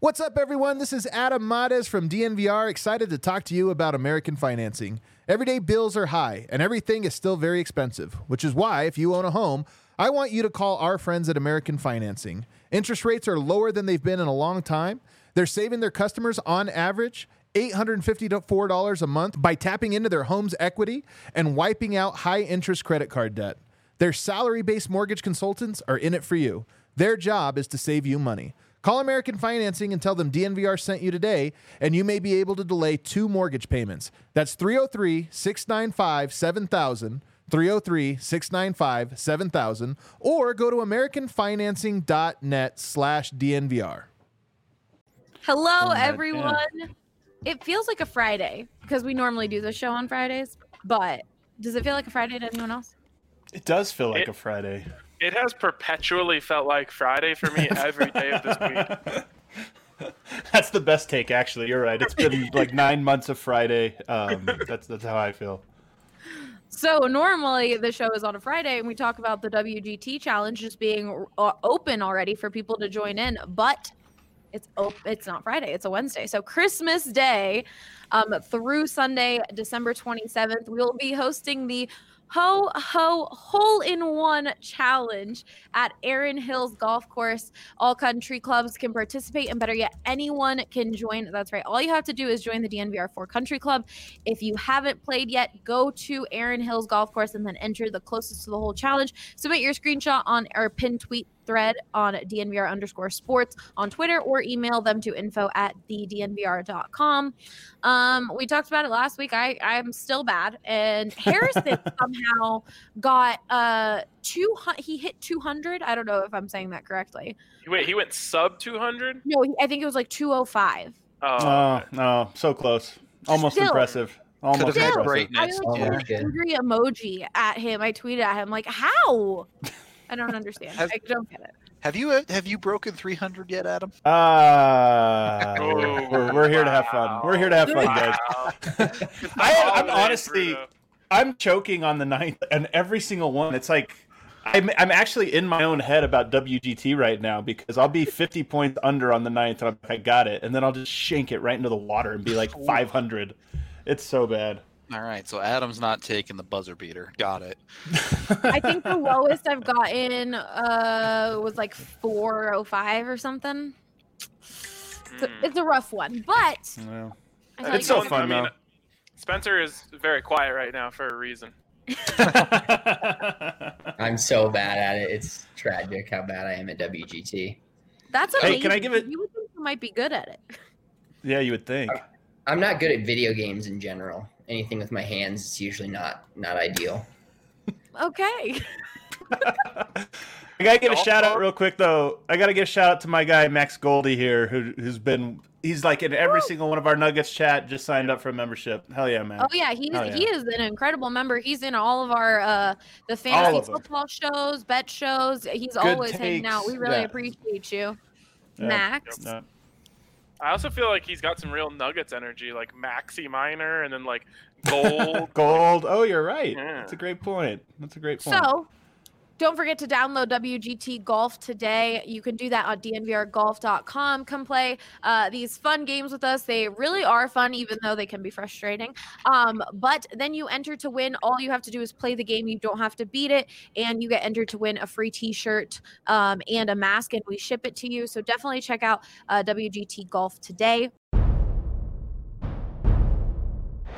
What's up, everyone? This is Adam Mares from DNVR, excited to talk to you about American financing. Everyday bills are high, and everything is still very expensive, which is why, if you own a home, I want you to call our friends at American Financing. Interest rates are lower than they've been in a long time. They're saving their customers on average $854 a month by tapping into their home's equity and wiping out high interest credit card debt. Their salary based mortgage consultants are in it for you. Their job is to save you money. Call American Financing and tell them DNVR sent you today, and you may be able to delay two mortgage payments. That's 303 695 7000. 303 695 7000 or go to americanfinancing.net slash DNVR. Hello, everyone. It feels like a Friday because we normally do the show on Fridays, but does it feel like a Friday to anyone else? It does feel like It- a Friday. It has perpetually felt like Friday for me every day of this week. That's the best take, actually. You're right. It's been like nine months of Friday. Um, that's that's how I feel. So normally the show is on a Friday and we talk about the WGT challenge just being uh, open already for people to join in, but it's op- it's not Friday, it's a Wednesday. So Christmas Day um, through Sunday, December 27th, we'll be hosting the Ho Ho Hole in One Challenge at Erin Hills Golf Course. All country clubs can participate, and better yet, anyone can join. That's right. All you have to do is join the DNVR4 Country Club. If you haven't played yet, go to Erin Hills Golf Course and then enter the closest to the hole challenge. Submit your screenshot on our pin tweet thread on DNVR underscore sports on Twitter or email them to info at thednvr.com. Um, we talked about it last week. I, I'm still bad. And Harrison somehow got uh two hundred he hit 200. I don't know if I'm saying that correctly. Wait, he went sub 200? No, I think it was like 205. Oh, Oh no, so close. Almost Still. impressive. Almost Could've had impressive. I like Yeah. an Okay. angry emoji at him. I tweeted at him like, "How?" I don't understand. Has- I don't get it. Have you have you broken 300 yet, Adam? Uh, Oh, we're, we're here to have fun. We're here to have fun, guys. Wow. I, I'm honestly, I'm choking on the ninth, and every single one. It's like I'm, I'm actually in my own head about WGT right now because I'll be 50 points under on the ninth, and I'm I got it, and then I'll just shank it right into the water and be like 500. It's so bad. All right, so Adam's not taking the buzzer beater. Got it. I think the lowest I've gotten uh was like 405 or something. It's a, Mm. it's a rough one, but Well, I It's so fun, I mean, though. Spencer is very quiet right now for a reason. I'm so bad at it. It's tragic how bad I am at WGT. That's Hey, amazing. can I give it- You would think you might be good at it. yeah, you would think. I'm not good at video games in general. Anything with my hands is usually not not ideal. Okay. I gotta give a shout out real quick though. I gotta give a shout out to my guy Max Goldie here, who who's been he's like in every Woo! single one of our Nuggets chat. Just signed up for a membership. Hell yeah, man! Oh yeah, he's yeah. he is an incredible member. He's in all of our uh the All fantasy of them. football shows, bet shows. He's always hanging out. We really yeah. appreciate you, Yeah. Max. Yeah. I also feel like he's got some real Nuggets energy, like Maxi Minor, and then like Gold. Gold. Oh, you're right. Yeah. That's a great point. That's a great point. So, don't forget to download WGT Golf today. You can do that on dnvrgolf.com. Come play uh, these fun games with us. They really are fun, even though they can be frustrating. Um, but then you enter to win. All you have to do is play the game. You don't have to beat it, and you get entered to win a free T-shirt um, and a mask, and we ship it to you. So definitely check out uh, WGT Golf today.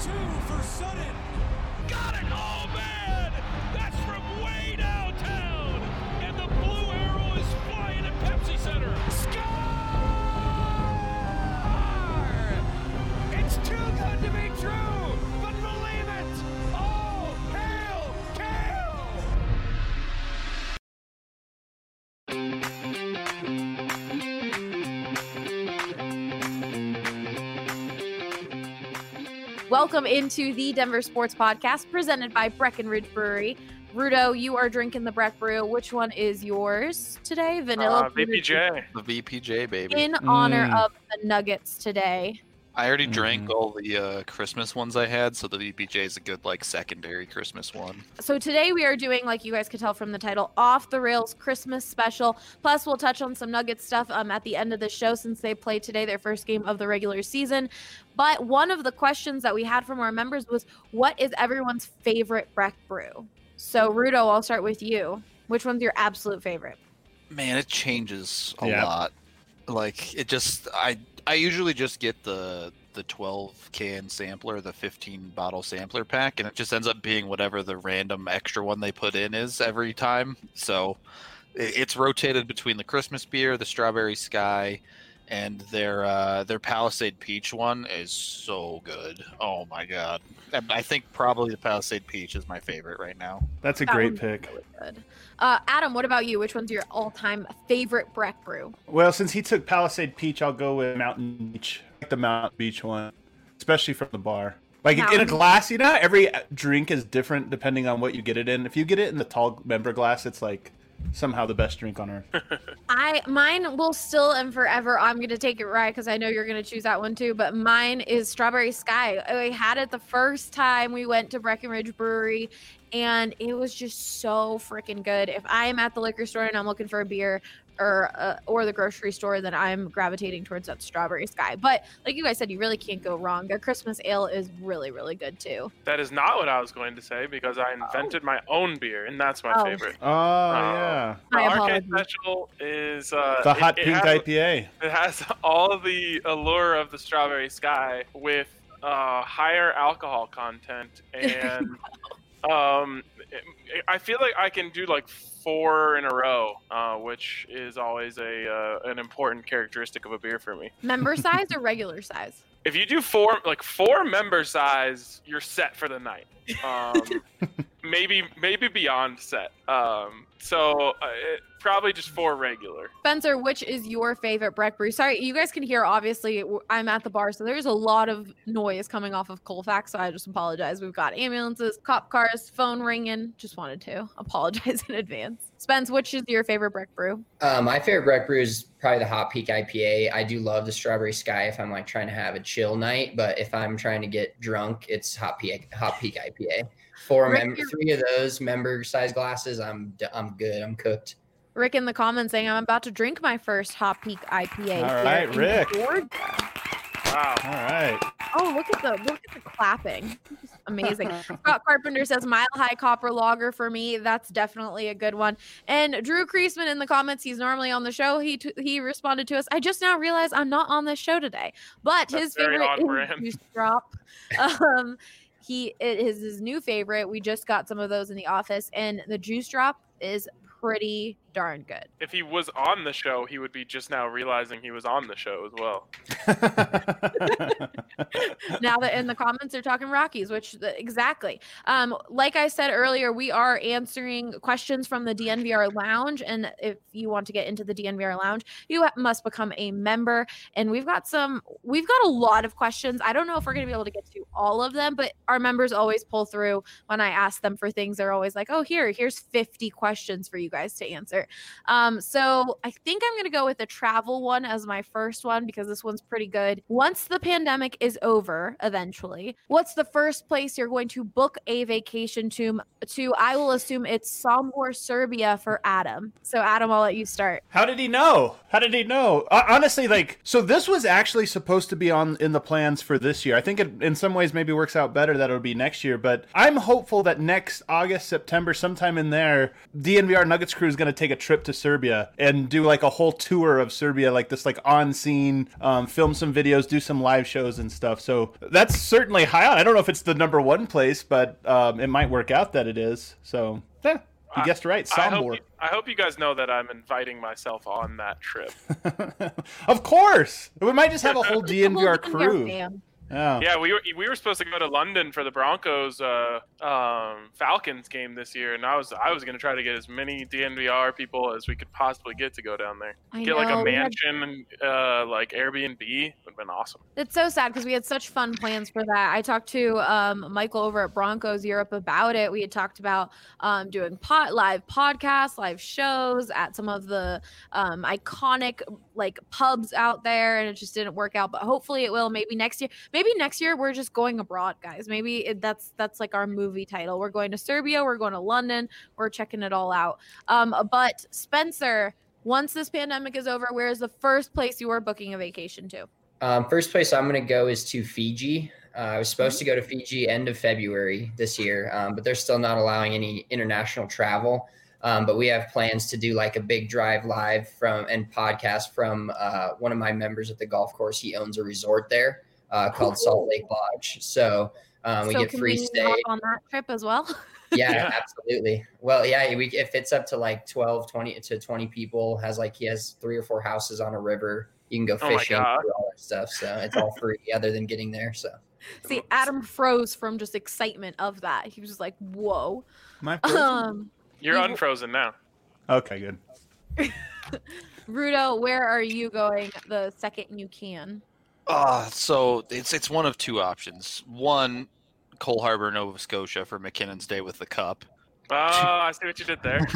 Two for Sutton. Got it. Oh, man. That's from way downtown. And the blue arrow is flying at Pepsi Center. Score! Welcome into the Denver Sports Podcast presented by Breckenridge Brewery. Rudo, you are drinking the Breck Brew. Which one is yours today? Vanilla Uh, VPJ. The VPJ baby. in honor Mm. of the Nuggets today. I already drank all the uh, Christmas ones I had, so the VPJ is a good like secondary Christmas one. So today we are doing, like you guys could tell from the title, off the rails Christmas special. Plus, we'll touch on some Nuggets stuff um, at the end of the show since they played today their first game of the regular season. But one of the questions that we had from our members was, "What is everyone's favorite Breck brew?" So Rudo, I'll start with you. Which one's your absolute favorite? Man, it changes a Yeah. lot. Like it just I I usually just get the the 12 can sampler, the 15 bottle sampler pack, and it just ends up being whatever the random extra one they put in is every time. So it's rotated between the Christmas beer, the strawberry sky, and their uh, their Palisade Peach one is so good. Oh my god! I- I think probably the Palisade Peach is my favorite right now. That's a That great pick. Really good. Uh, Adam, what about you? Which one's your all-time favorite Breck brew? Well, since he took Palisade Peach, I'll go with Mountain Beach. I like the Mountain Beach one, especially from the bar. Like in a glass, you know, every drink is different depending on what you get it in. If you get it in the tall member glass, it's like somehow the best drink on earth. I mine will still and forever. I'm gonna take it right because I know you're gonna choose that one too. But mine is Strawberry Sky. I had it the first time we went to Breckenridge Brewery, and it was just so freaking good. If I'm at the liquor store and I'm looking for a beer. Or, uh, or the grocery store, then I'm gravitating towards that strawberry sky. But like you guys said, you really can't go wrong. Their Christmas ale is really, really good too. That is not what I was going to say because I invented my own beer, and that's my Oh. favorite. Oh, yeah. The My Arcade. Special is uh, The hot it pink has- IPA. It has all the allure of the Strawberry Sky with uh, higher alcohol content, and um, I feel like I can do like four in a row, uh, which is always a uh, an important characteristic of a beer for me. Member size or regular size? If you do four, like four member size, you're set for the night. Um, maybe maybe beyond set. Um, so uh, it, probably just four regular. Spencer, which is your favorite Breck brew? Sorry, you guys can hear. Obviously, I'm at the bar, so there's a lot of noise coming off of Colfax. So I just apologize. We've got ambulances, cop cars, phone ringing. Just wanted to apologize in advance. Spence, which is your favorite Breck brew? Uh, my favorite Breck brew is probably the Hot Peak IPA. I do love the Strawberry Sky if I'm like trying to have a chill night, but if I'm trying to get drunk, it's Hot Peak Hot Peak IPA. Four Rick, mem- three of those member size glasses, I'm d- I'm good. I'm cooked. Rick in the comments saying I'm about to drink my first Hot Peak IPA. All here right, in Rick. Georgia. Wow. All right. Oh, look at the look at the clapping. Amazing. Scott Carpenter says Mile High Copper lager for me. That's definitely a good one. And Drew Creasman in the comments, he's normally on the show. He t- he responded to us. I just now realized I'm not on this show today. But That's his favorite is brand. Juice Drop. Um, he it is his new favorite. We just got some of those in the office, and the Juice Drop is pretty darn good. If he was on the show, he would be just now realizing he was on the show as well. now that in the comments they're talking Rockies, which the, exactly. Um, like I said earlier, we are answering questions from the DNVR Lounge, and if you want to get into the DNVR Lounge, you ha- must become a member. And we've got some, we've got a lot of questions. I don't know if we're going to be able to get to all of them, but our members always pull through when I ask them for things. They're always like, "Oh, here, here's 50 questions for you guys to answer." Um, so I think I'm gonna go with the travel one as my first one because this one's pretty good. Once the pandemic is over, eventually, what's the first place you're going to book a vacation to? To I will assume it's Sombor, Serbia for Adam. So Adam, I'll let you start. How did he know? How did he know? Honestly, like, so this was actually supposed to be on in the plans for this year. I think it, in some ways maybe works out better that it'll be next year, but I'm hopeful that next August, September, sometime in there, DNVR Nuggets crew is going to take a trip to Serbia and do like a whole tour of Serbia, like this, like on scene, um, film some videos, do some live shows and stuff. So that's certainly high on. I don't know if it's the number one place, but um, it might work out that it is. So yeah, you guessed right. I hope, Sombor. you, I hope you guys know that I'm inviting myself on that trip. of course. We might just have a whole Whole DNVR DNVR crew. Fam. Yeah. Yeah, we were we were supposed to go to London for the Broncos uh, um, Falcons game this year, and I was I was gonna try to get as many DNVR people as we could possibly get to go down there. I get like a we had- mansion, uh, like Airbnb would have been awesome. It's so sad because we had such fun plans for that. I talked to um, Michael over at Broncos Europe about it. We had talked about um, doing pot live podcasts, live shows at some of the um, iconic like pubs out there, and it just didn't work out. But hopefully, it will. Maybe next year. Maybe next year we're just going abroad, guys. Maybe it, that's that's like our movie title. We're going to Serbia. We're going to London. We're checking it all out. Um, but Spencer, once this pandemic is over, where is the first place you are booking a vacation to? Um, first place I'm going to go is to Fiji. Uh, I was supposed to go to Fiji end of February this year, um, but they're still not allowing any international travel. Um, but we have plans to do like a big drive live from and podcast from uh, one of my members at the golf course. He owns a resort there uh, called Salt Lake Lodge. So um, we so get can free we stay. on that trip as well? Yeah, Yeah. absolutely. Well, yeah, we, if it's up to like 12, 20 to 20 people, has like, he has three or four houses on a river. You can go Oh fishing, God. do all that stuff. So it's all free other than getting there. So See, Adam froze from just excitement of that. He was just like, "Whoa." My Um, You're You- unfrozen now. okay, good. Rudo, where are you going the second you can? Uh, so it's it's one of two options. One, Cole Harbor, Nova Scotia for MacKinnon's Day with the Cup. Oh, I see what you did there.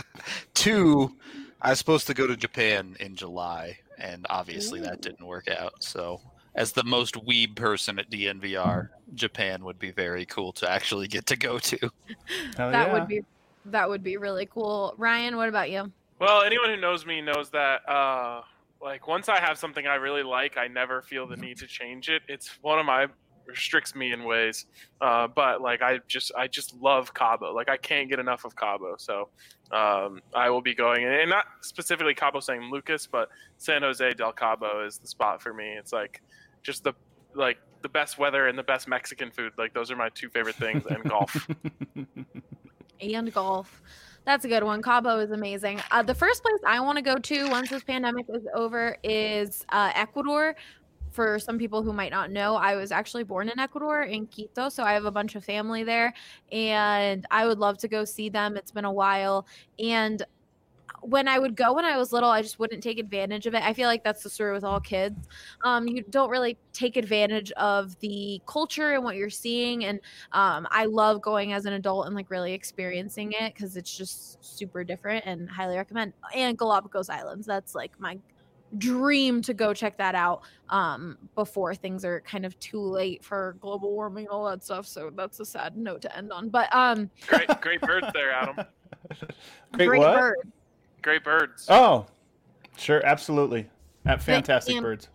Two, I was supposed to go to Japan in July, and obviously that didn't work out. So, as the most weeb person at DNVR, Japan would be very cool to actually get to go to. Hell that yeah. would be that would be really cool. Ryan, what about you? Well, anyone who knows me knows that uh, like once I have something I really like, I never feel the need to change it. It's one of my restricts me in ways. Uh, but like I just I just love Cabo. Like I can't get enough of Cabo. So um, I will be going and not specifically Cabo San Lucas, but San Jose del Cabo is the spot for me. It's like just the like the best weather and the best Mexican food. Like those are my two favorite things and golf. And golf. That's a good one. Cabo is amazing. Uh, the first place I want to go to once this pandemic is over is uh, Ecuador. For some people who might not know, I was actually born in Ecuador in Quito, so I have a bunch of family there, and I would love to go see them. It's been a while, and when I would go when I was little, I just wouldn't take advantage of it. I feel like that's the story with all kids. Um, you don't really take advantage of the culture and what you're seeing. And um, I love going as an adult and like really experiencing it because it's just super different and highly recommend. And Galapagos Islands, that's like my dream to go check that out um, before things are kind of too late for global warming and all that stuff. So that's a sad note to end on. But um, great, great birds there, Adam. Great, great what? bird. Great birds. Oh, sure, absolutely. At fantastic am- birds.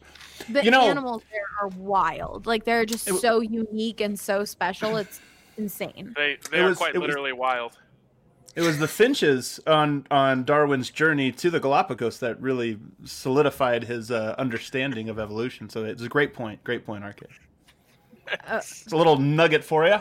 the You know- animals there are wild. Like they're just It so unique and so special. It's insane. They they It are was- quite it was- literally wild. It was the finches on on Darwin's journey to the Galapagos that really solidified his uh, understanding of evolution. So it's a great point. Great point, RK. Uh, It's a little nugget for you.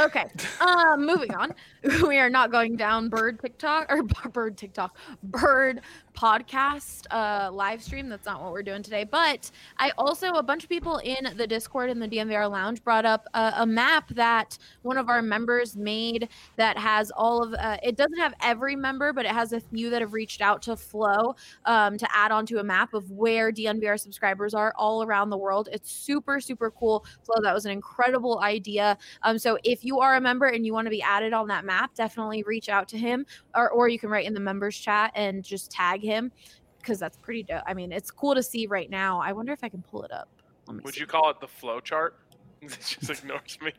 Okay. Um, moving on. We are not going down bird TikTok or bird TikTok, bird podcast uh live stream. That's not what we're doing today. But I also a bunch of people in the Discord in the DNVR lounge brought up a, a map that one of our members made that has all of uh, it doesn't have every member, but it has a few that have reached out to Flow um, to add onto a map of where DNVR subscribers are all around the world. It's super super cool. Flow, that was an incredible idea. Um, so if you are a member and you want to be added on that map, definitely reach out to him, or or you can write in the members chat and just tag him because that's pretty dope. I mean, it's cool to see right now. I wonder if I can pull it up. Would see. you call it the flow chart? it just ignores me.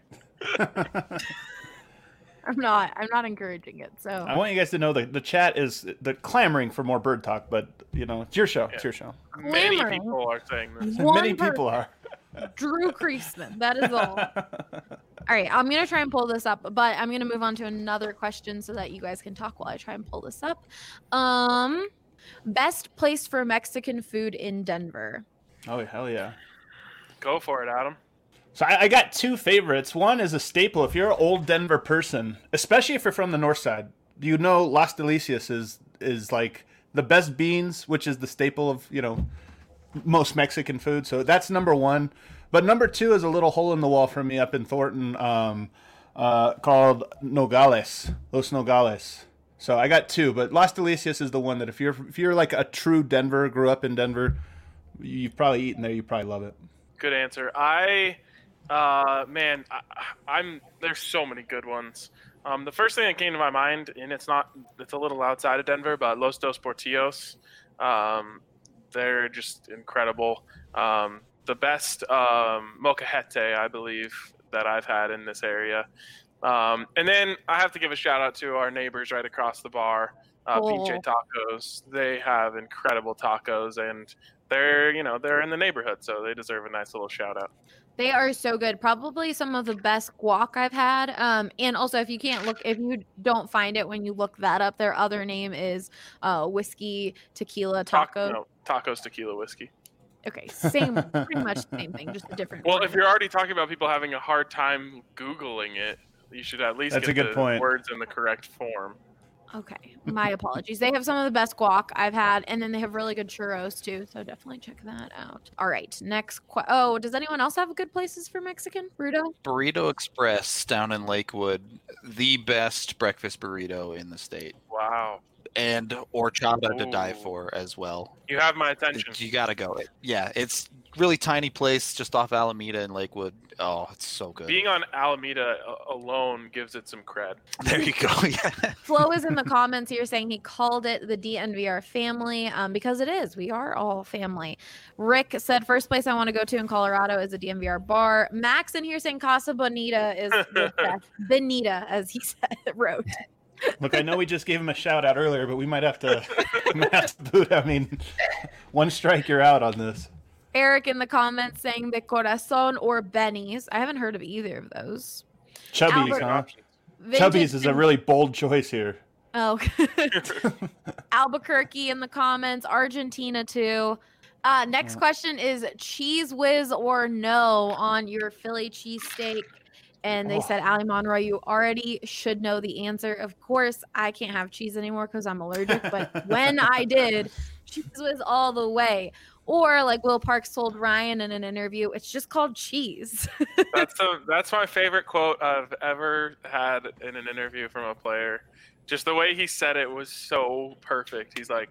I'm not. I'm not encouraging it. So I want you guys to know that the chat is the clamoring for more bird talk, but you know it's your show. It's your show. Many Clamoring. people are saying this. One Many per- people are. Drew Creasman. That is all. All right, I'm gonna try and pull this up, but I'm gonna move on to another question so that you guys can talk while I try and pull this up. Um, best place for Mexican food in Denver. Oh hell yeah! Go for it, Adam. So I, I got two favorites. One is a staple. If you're an old Denver person, especially if you're from the north side, you know Las Delicias is is like the best beans, which is the staple of you know most Mexican food. So that's number one. But number two is a little hole in the wall for me up in Thornton, um, uh, called Nogales, Los Nogales. So I got two, but Las Delicias is the one that if you're if you're like a true Denver, grew up in Denver, you've probably eaten there. You probably love it. Good answer. I, uh, man, I, I'm. There's so many good ones. Um, the first thing that came to my mind, and it's not, it's a little outside of Denver, but Los Dos Potrillos. Um, they're just incredible. Um, the best um, molcajete, I believe, that I've had in this area. Um, and then I have to give a shout out to our neighbors right across the bar, uh, PJ Tacos. They have incredible tacos, and they're you know they're in the neighborhood, so they deserve a nice little shout out. They are so good. Probably some of the best guac I've had. Um, and also if you can't look, if you don't find it when you look that up, their other name is uh, whiskey tequila taco. No, tacos, tequila, whiskey. Okay, same, pretty much the same thing, just a different. Well, if you're already talking about people having a hard time googling it, you should at least That's get a good the point. words in the correct form. Okay, my apologies. They have some of the best guac I've had, and then they have really good churros too. So definitely check that out. All right, next. Qu- oh, does anyone else have good places for Mexican burrito? Burrito Express down in Lakewood, the best breakfast burrito in the state, Wow, and horchata to die for as well. you have my attention. You gotta go. Yeah, it's really tiny place just off Alameda and Lakewood. Oh, it's so good. Being on Alameda alone gives it some cred. there you go. Yeah. Flo is in the comments here saying he called it the DNVR family um, because it is. We are all family. Rick said first place I want to go to in Colorado is a DNVR bar. Max in here saying Casa Bonita is the best. Bonita, as he said, wrote. Look, I know we just gave him a shout out earlier, but we might have to, might have to boot. I mean, one strike, you're out on this. Eric in the comments saying the Corazon or Benny's. I haven't heard of either of those. Chubby's, Albert- huh? Chubby's is a really bold choice here. Oh, Albuquerque in the comments, Argentina too. Uh, next question is Cheez Whiz or no on your Philly cheesesteak. And they Oh. said, Allie Monroy, you already should know the answer. Of course, I can't have cheese anymore because I'm allergic. But when I did, cheese was all the way. Or like Will Parks told Ryan in an interview, it's just called cheese. that's the that's my favorite quote I've ever had in an interview from a player. Just the way he said it was so perfect. He's like,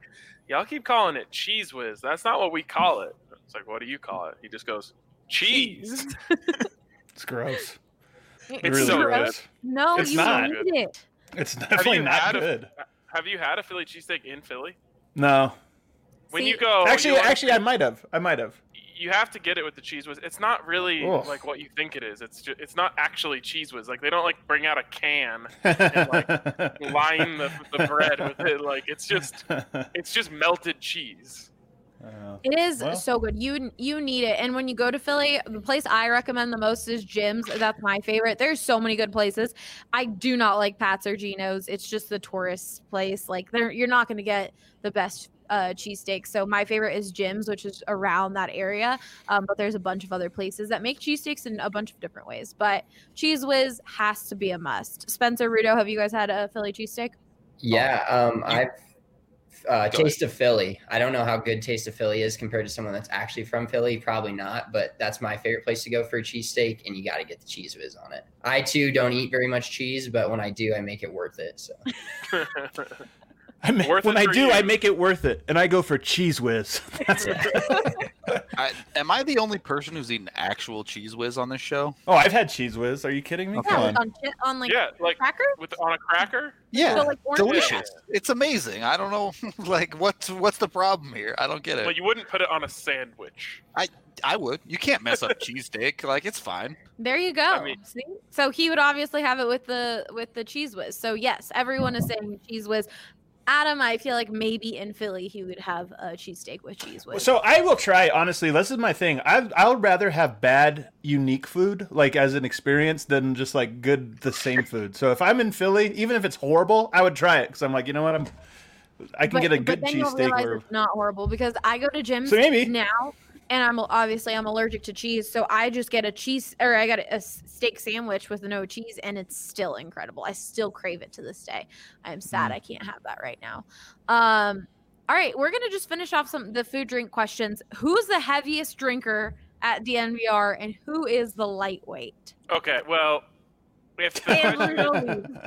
"Y'all keep calling it Cheez Whiz. That's not what we call it." It's like, "What do you call it?" He just goes, "Cheese." It's gross. It's really so gross. good. No, It's you not. need it. It's definitely not good. a Have you had a Philly cheesesteak in Philly? No, When See- you go, actually, you wanna- actually, I might have. I might have. you have to get it with the Cheez Whiz. It's not really Ugh. like what you think it is. It's just, it's not actually Cheez Whiz. Like they don't like bring out a can and like line the, the bread with it. Like it's just it's just melted cheese. Uh, It is Well. so good. You you need it. And when you go to Philly, the place I recommend the most is Jim's. That's my favorite. There's so many good places. I do not like Pat's or Geno's. It's just the tourist place. Like they're you're not going to get the best uh, cheesesteaks. So my favorite is Jim's, which is around that area. Um, but there's a bunch of other places that make cheesesteaks in a bunch of different ways. But Cheez Whiz has to be a must. Spencer Rudo, have you guys had a Philly cheesesteak? Yeah, um, I've uh, Taste of Philly. I don't know how good Taste of Philly is compared to someone that's actually from Philly. Probably not, but that's my favorite place to go for a cheesesteak, and you got to get the Cheez Whiz on it. I too don't eat very much cheese, but when I do, I make it worth it. So I ma- Worth when it I do, you. I make it worth it, and I go for Cheez Whiz. That's I, am I the only person who's eaten actual Cheez Whiz on this show? oh, I've had Cheez Whiz. Are you kidding me? Okay. Yeah, on. like on, chi- on like yeah, like cracker. with on a cracker. Yeah, So, like, orange delicious. It's amazing. I don't know, like what's what's the problem here? I don't get it. But you wouldn't put it on a sandwich. I I would. You can't mess up cheese cheesesteak. Like it's fine. There you go. mean- See? So he would obviously have it with the with the Cheez Whiz. So yes, everyone is saying Cheez Whiz. Adam, I feel like maybe in Philly he would have a cheesesteak with Cheez Whiz. So I will try. Honestly, this is my thing. I I would rather have bad, unique food, like as an experience, than just like good, the same food. So if I'm in Philly, even if it's horrible, I would try it because I'm like, you know what, I'm, I can but, get a good cheesesteak. Or it's not horrible because I go to Jim's So maybe. now, and I'm obviously I'm allergic to cheese, so I just get a cheese or I got a, a steak sandwich with no cheese, and it's still incredible. I still crave it to this day. I'm Mm. sad I can't have that right now. Um, all right, we're gonna just finish off some the food drink questions. Who's the heaviest drinker at the NVR, and who is the lightweight? Okay, well, if the, question,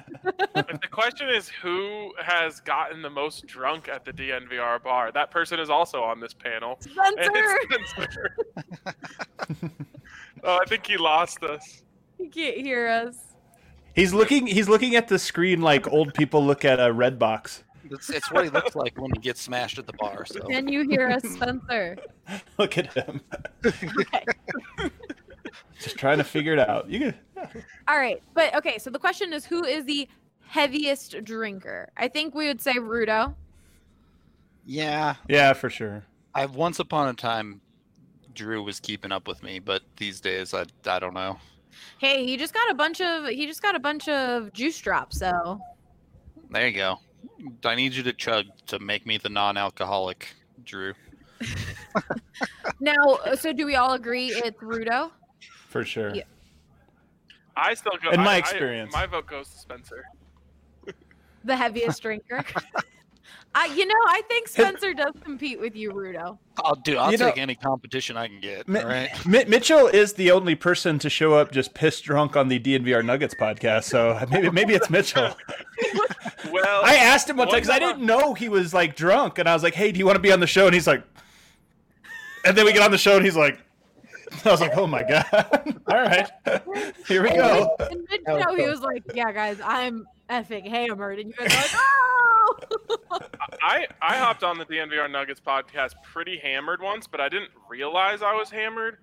if the question is who has gotten the most drunk at the DNVR bar, that person is also on this panel. Spencer, Spencer. oh, I think he lost us. He can't hear us. he's looking. He's looking at the screen like old people look at a red box. It's, it's what he looks like when he gets smashed at the bar. So Can you hear us, Spencer? Look at him, Okay. Just trying to figure it out. You can. All right, but okay. So the question is, who is the heaviest drinker? I think we would say Rudo. yeah, Yeah, for sure. I once upon a time, Drew was keeping up with me, but these days I I don't know. Hey, he just got a bunch of he just got a bunch of juice drops. So There you go. I need you to chug to make me the non-alcoholic Drew. now, so do we all agree it's Rudo? For sure. Yeah. I still go. In my I- I- experience. my vote goes to Spencer. The heaviest drinker. I, you know, I think Spencer does compete with you, Rudo. I'll do. I'll You know- take any competition I can get. Mi- all right. Mi- Mitchell is the only person to show up just pissed drunk on the DNVR Nuggets podcast, so maybe maybe it's Mitchell. Well, I asked him one time because I- didn't know he was like drunk, and I was like, "Hey, do you want to be on the show?" And he's like, and then we get on the show, and he's like, I was like, "Oh my god! All right, here we go." In mid That was show, he was like, "Yeah, guys, I'm effing hammered," and you guys are like, "Oh!" I I hopped on the DNVR Nuggets podcast pretty hammered once, but I didn't realize I was hammered,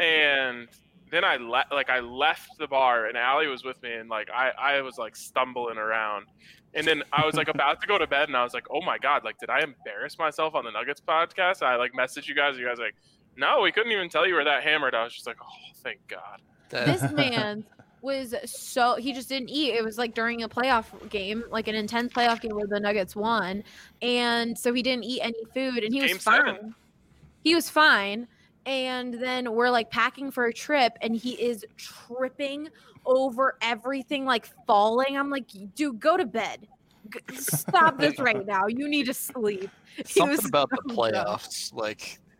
and then I le- like I left the bar and Allie was with me, and like I I was like stumbling around, and then I was like about to go to bed, and I was like, oh my god, like did I embarrass myself on the Nuggets podcast? I like messaged you guys, you guys like, no, we couldn't even tell you were that hammered. I was just like, oh thank God. This man was so he just didn't eat. It was like during a playoff game, like an intense playoff game where the Nuggets won, and so he didn't eat any food, and he was fine. seven. He was fine, and then we're like packing for a trip, and he is tripping over everything, like falling. I'm like, dude, go to bed. Stop this right now. You need to sleep. He something was about the so drunk. playoffs. Like uh,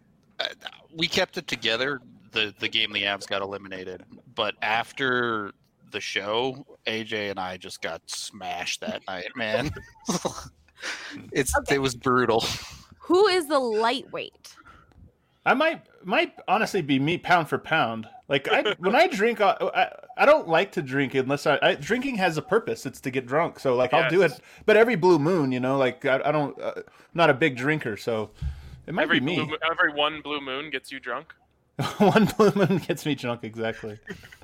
we kept it together. The the game the Avs got eliminated, but after the show, AJ and I just got smashed that night, man. it's Okay. it was brutal. Who is the lightweight? I might might honestly be me pound for pound. Like I, when I drink, I, I, I don't like to drink unless I, I drinking has a purpose. It's to get drunk. So like I'll do it, but every blue moon, you know, like I, I don't, uh, not a big drinker, so it might Every be me. mo- every one blue moon gets you drunk. One blue moon gets me drunk exactly.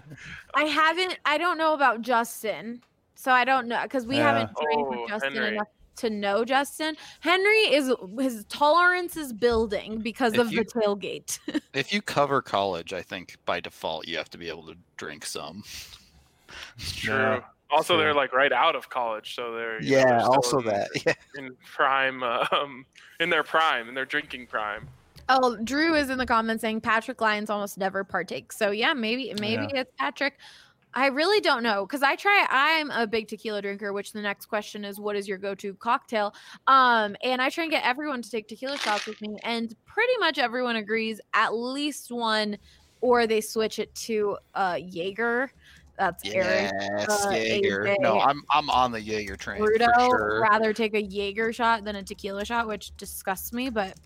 I haven't. I don't know about Justin, so I don't know because we Yeah. haven't drank Oh, with Justin Henry. enough to know Justin. Henry is his tolerance is building because If of you- the tailgate. If you cover college, I think by default you have to be able to drink some. It's true. Yeah. Also, True. they're like right out of college, so they're you know, Yeah, they're also in, that. Yeah. in prime, um, in their prime, in their drinking prime. Oh, Drew is in the comments saying Patrick Lyons almost never partakes. So yeah, maybe maybe it's Patrick. I really don't know because I try. I'm a big tequila drinker. Which the next question is, what is your go-to cocktail? Um, and I try and get everyone to take tequila shots with me, and pretty much everyone agrees at least one, or they switch it to uh Jaeger. That's Eric. Yes, uh, Jaeger. No, I'm I'm on the Jaeger train Rudo for sure. rather take a Jaeger shot than a tequila shot, which disgusts me, but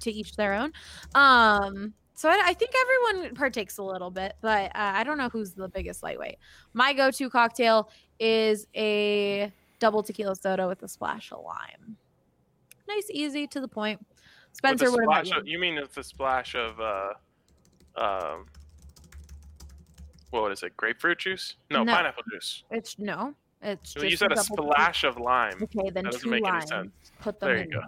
to each their own. Um, so I, I think everyone partakes a little bit, but uh, I don't know who's the biggest lightweight. My go-to cocktail is a double tequila soda with a splash of lime. Nice, easy, to the point. Spencer, a what about you? of- you mean it's a splash of, uh, um, what is it? Grapefruit juice? No, No. pineapple juice. It's no, it's So just you said a double tequila- splash of lime. Okay, then That doesn't two make any limes. sense. Put them There you in go.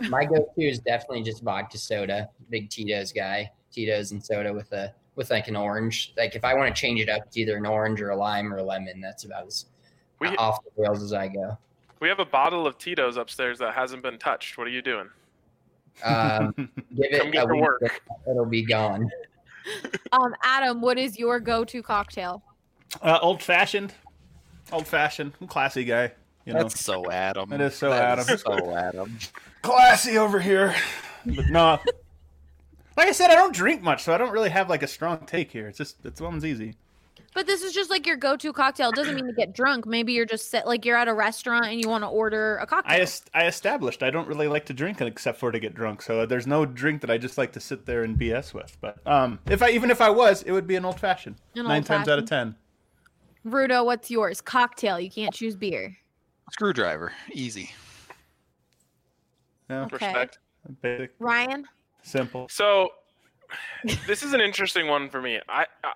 there. My go-to is definitely just vodka soda. Big Tito's guy. Tito's and soda with a with like an orange. Like if I want to change it up, it's either an orange or a lime or a lemon. That's about as We off the rails as I go. we have a bottle of Tito's upstairs that hasn't been touched. What are you doing? Um, give it Come get a to week, work. it'll be gone. Um, Adam, what is your go-to cocktail? Uh, old fashioned. Old fashioned. Classy guy. You know. That's so Adam. It is so That Adam. is so Adam. classy over here. But no. Like I said, I don't drink much, so I don't really have like a strong take here. It's just it's one's easy. But this is just like your go-to cocktail. It doesn't mean to get drunk. Maybe you're just sit, like you're at a restaurant and you want to order a cocktail. I est- I established I don't really like to drink except for to get drunk. So there's no drink that I just like to sit there and BS with. But um, if I even if I was, it would be an old fashioned. An Nine times out of ten. Rudo, what's yours? Cocktail. You can't choose beer. Screwdriver, easy. Yeah, Okay. Respect. basic, Ryan. simple. So, this is an interesting one for me. I, I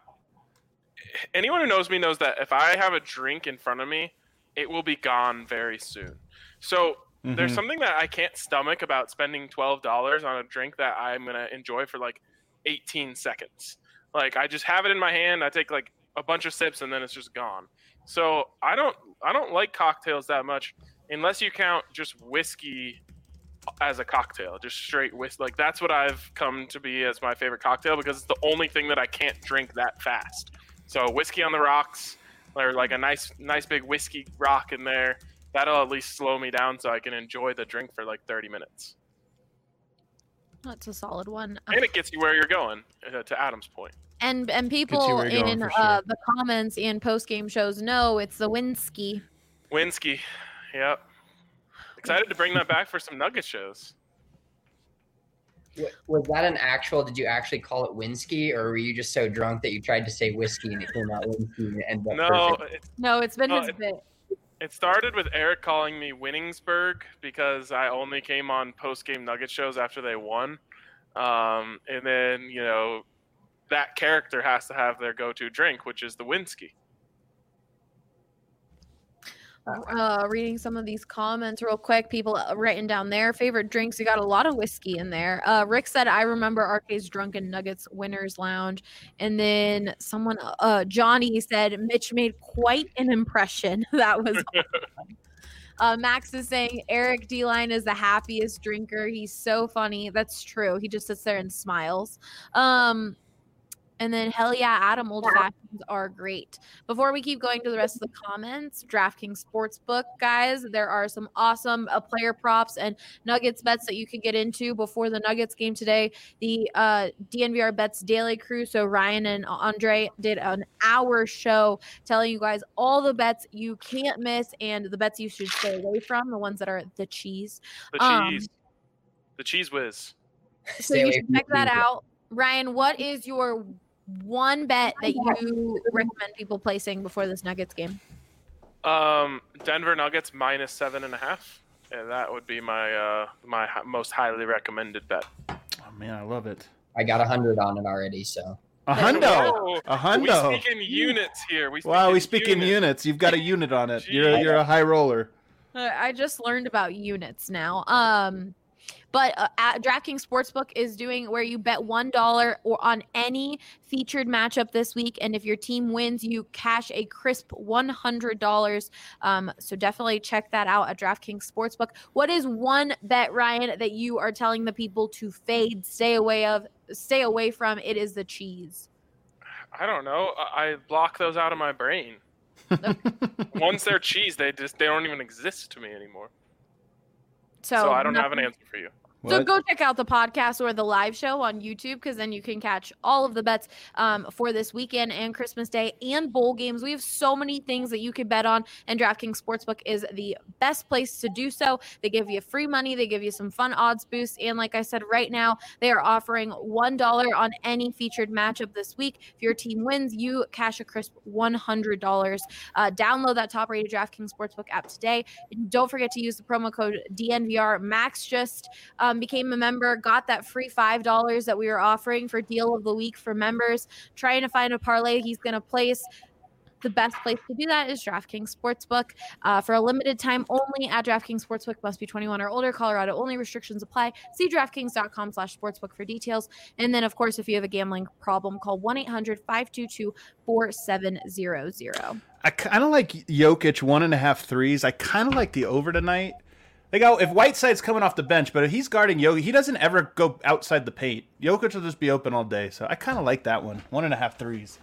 anyone who knows me knows that if I have a drink in front of me, it will be gone very soon. So there's Mhm. something that I can't stomach about spending twelve dollars on a drink that I'm gonna enjoy for like 18 seconds. Like I just have it in my hand, I take like a bunch of sips, and then it's just gone. So I don't I don't like cocktails that much unless you count just whiskey as a cocktail, just straight whiskey. Like that's what I've come to be as my favorite cocktail because it's the only thing that I can't drink that fast. So whiskey on the rocks, or like a nice, nice big whiskey rock in there. That'll at least slow me down so I can enjoy the drink for like 30 minutes, That's a solid one. and it gets you where you're going. Uh, to Adam's point. point, And and you people where you're going in for uh, sure. the comments and post game shows know it's the Winsky. Winsky, yep. Excited to bring that back for some Nugget shows. W- Was that an actual? Did you actually call it whiskey, or were you just so drunk that you tried to say whiskey and it came out whiskey and it ended up No, perfect? it, No, it's been Oh, his it- bit. it started with Eric calling me Winningsburg because I only came on post game Nugget shows after they won. Um, and then, you know, that character has to have their go to drink, which is the Winsky. Uh, reading some of these comments real quick. People uh, writing down their favorite drinks. You got a lot of whiskey in there. Uh, Rick said, "I remember Arcade's Drunken Nuggets Winners Lounge," and then someone, uh, Johnny said, "Mitch made quite an impression." that was. awesome. Uh, Max is saying Eric D Line is the happiest drinker. He's so funny. That's true. He just sits there and smiles. Um, and then hell yeah, Adam old fashions are great. Before we keep going to the rest of the comments, DraftKings Sportsbook guys, there are some awesome uh, player props and Nuggets bets that you can get into before the Nuggets game today. The uh, DNVR Bets Daily Crew, so Ryan and Andre did an hour show telling you guys all the bets you can't miss and the bets you should stay away from, the ones that are the cheese. The Um, cheese. the Cheez Whiz. So Stay you should check that out. Ryan, what is your one bet that you recommend people placing before this Nuggets game? Um, Denver Nuggets minus seven and a half. Yeah, that would be my uh, my hi- most highly recommended bet. Oh man, I love it. I got a hundred on it already, so A hundo. Whoa, A hundo. We speak in units here. We speak Wow, we speak in units. units. You've got a unit on it. You're a, you're a high roller. Uh, I just learned about units now. Um, But uh, at DraftKings Sportsbook is doing where you bet one dollar or on any featured matchup this week, and if your team wins, you cash a crisp one hundred dollars. Um, so definitely check that out at DraftKings Sportsbook. What is one bet, Ryan, that you are telling the people to fade, stay away of, stay away from? It is the cheese. I don't know. I I block those out of my brain. Once they're cheese, they just they don't even exist to me anymore. So, So, I don't have an answer for you. So go check out the podcast or the live show on YouTube because then you can catch all of the bets um, for this weekend and Christmas Day and bowl games. We have so many things that you can bet on, and DraftKings Sportsbook is the best place to do so. They give you free money, they give you some fun odds boosts, and like I said, right now they are offering one dollar on any featured matchup this week. If your team wins, you cash a crisp one hundred dollars. Uh, download that top-rated DraftKings Sportsbook app today. And don't forget to use the promo code DNVR. Max just um, became a member, got that free five dollars that we were offering for deal of the week for members. Trying to find a parlay he's going to place. The best place to do that is DraftKings Sportsbook. Uh, for a limited time only at DraftKings Sportsbook, must be 21 or older. Colorado only restrictions apply. See DraftKings.com slash sportsbook for details. And then, of course, if you have a gambling problem, call 1 800 522 4700. I kind of like Jokic one and a half threes. I kind of like the over tonight. They go if Whiteside's coming off the bench, but if he's guarding Jokic, he doesn't ever go outside the paint. Jokic will just be open all day, so I kind of like that one. One and a half threes.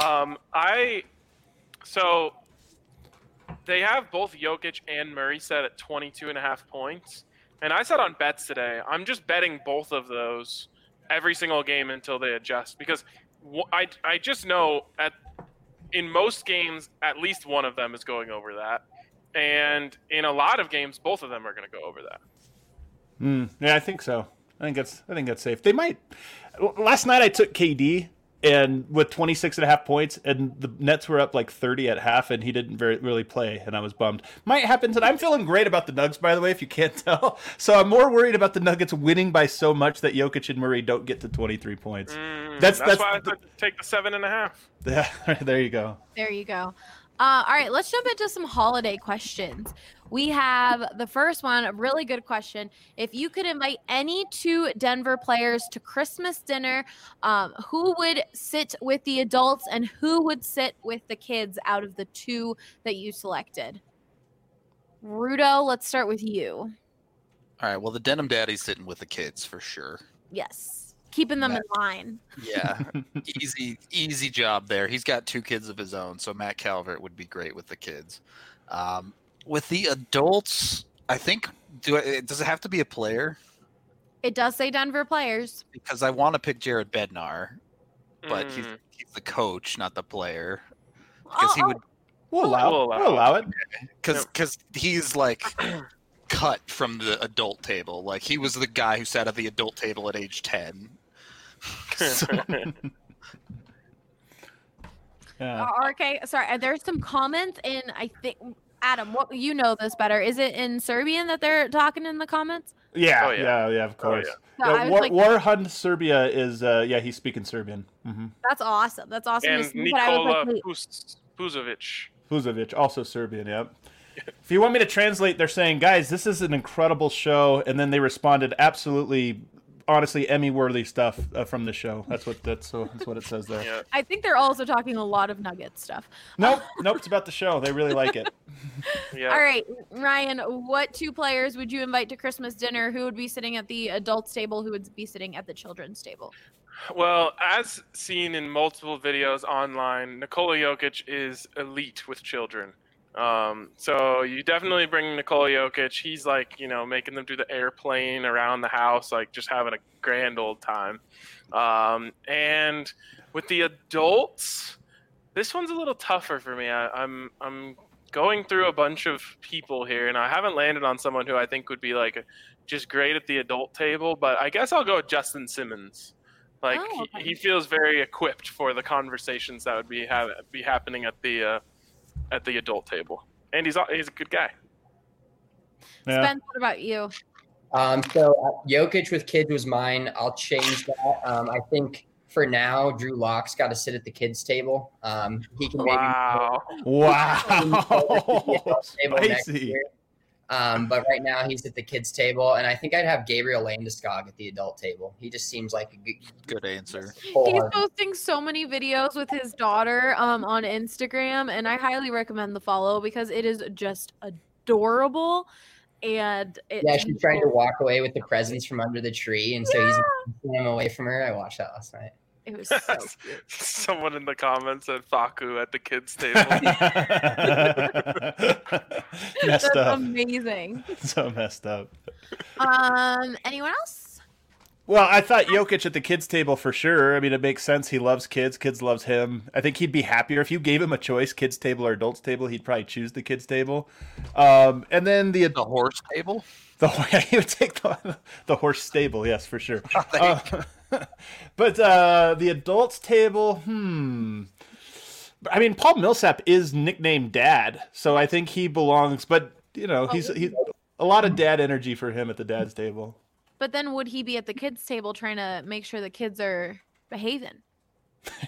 Um, I so they have both Jokic and Murray set at 22 and a half points. And I said on bets today, I'm just betting both of those every single game until they adjust because I I just know at in most games at least one of them is going over that. And in a lot of games both of them are going to go over that. Mm, yeah, I think so. I think that's I think that's safe. They might. Last night I took KD and with 26 and a half points and the Nets were up like 30 at half and he didn't very really play and I was bummed. Might happen tonight. I'm feeling great about the Nuggets by the way if you can't tell. So I'm more worried about the Nuggets winning by so much that Jokic and Murray don't get to 23 points. Mm, That's- that's that's why I the- took- take the seven and a half. Yeah, there you go. There you go. Uh, all right, let's jump into some holiday questions. We have the first one, a really good question. If you could invite any two Denver players to Christmas dinner, um, who would sit with the adults and who would sit with the kids out of the two that you selected? Rudo, let's start with you. All right. Well, the denim daddy's sitting with the kids for sure. Yes, keeping them in line. Yeah, easy, easy job there. He's got two kids of his own, so Matt Calvert would be great with the kids. Um, with the adults, I think do I, does it have to be a player? It does say Denver players. Because I want to pick Jared Bednar, but he's, Mm. he's the coach, not the player. Because he Oh, would, We'll allow, We'll we'll allow allow, it. because because he's like cut from the adult table. Like he was the guy who sat at the adult table at age ten. So- Yeah. Uh, okay, sorry. There's some comments in. I think Adam, what you know this better. Is it in Serbian that they're talking in the comments? Yeah, Oh, yeah, yeah. yeah, of course. So Yeah, I was War, like, War Hunt Serbia is uh yeah, he's speaking Serbian. hmm that's awesome. That's awesome to and see. I was Nikola like, wait, Pus- Puzovic. Vuzovic, also Serbian, yep. If you want me to translate, they're saying, guys, this is an incredible show, and then they responded, absolutely, honestly, Emmy-worthy stuff uh, from the show. That's what that's, so, that's what it says there. Yeah. I think they're also talking a lot of Nugget stuff. Nope, nope, it's about the show. They really like it. Yeah. All right, Ryan, what two players would you invite to Christmas dinner? Who would be sitting at the adults table? Who would be sitting at the children's table? Well, as seen in multiple videos online, Nikola Jokic is elite with children. Um, so you definitely bring Nikola Jokic. He's like, you know, making them do the airplane around the house, like just having a grand old time. Um, and with the adults, this one's a little tougher for me. I, I'm I'm going through a bunch of people here, and I haven't landed on someone who I think would be like just great at the adult table. But I guess I'll go with Justin Simmons. Like Oh, he, okay. he feels very equipped for the conversations that would be have, be happening at the uh, at the adult table, and he's a- he's a good guy. Yeah. Spence, what about you? Um, so uh, Jokic with kids was mine. I'll change that. Um, I think for now, Drew Lock's got to sit at the kids' table. Um, he can maybe Wow. Wow. table next Spicy. year. Um, but right now he's at the kids table, and I think I'd have Gabriel Landeskog at the adult table. He just seems like a good, Good answer. He's posting so many videos with his daughter um, on Instagram, and I highly recommend the follow because it is just adorable. And it, Yeah, she tried to walk away with the presents from under the tree, and so he's keeping them away from her. I watched that last night. It was so cute. Someone in the comments said Facu at the kids' table. messed That's up. amazing. So messed up. Um, anyone else? Well, I thought Jokic at the kids' table for sure. I mean, it makes sense. He loves kids. Kids loves him. I think he'd be happier if you gave him a choice, kids' table or adults' table. He'd probably choose the kids' table. Um, and then the The horse table. The he would take the the horse stable. Yes, for sure. Thank Uh, but uh, the adults' table, hmm. I mean, Paul Millsap is nicknamed Dad, so I think he belongs. But you know, he's he, a lot of dad energy for him at the dad's table. But then would he be at the kids' table trying to make sure the kids are behaving?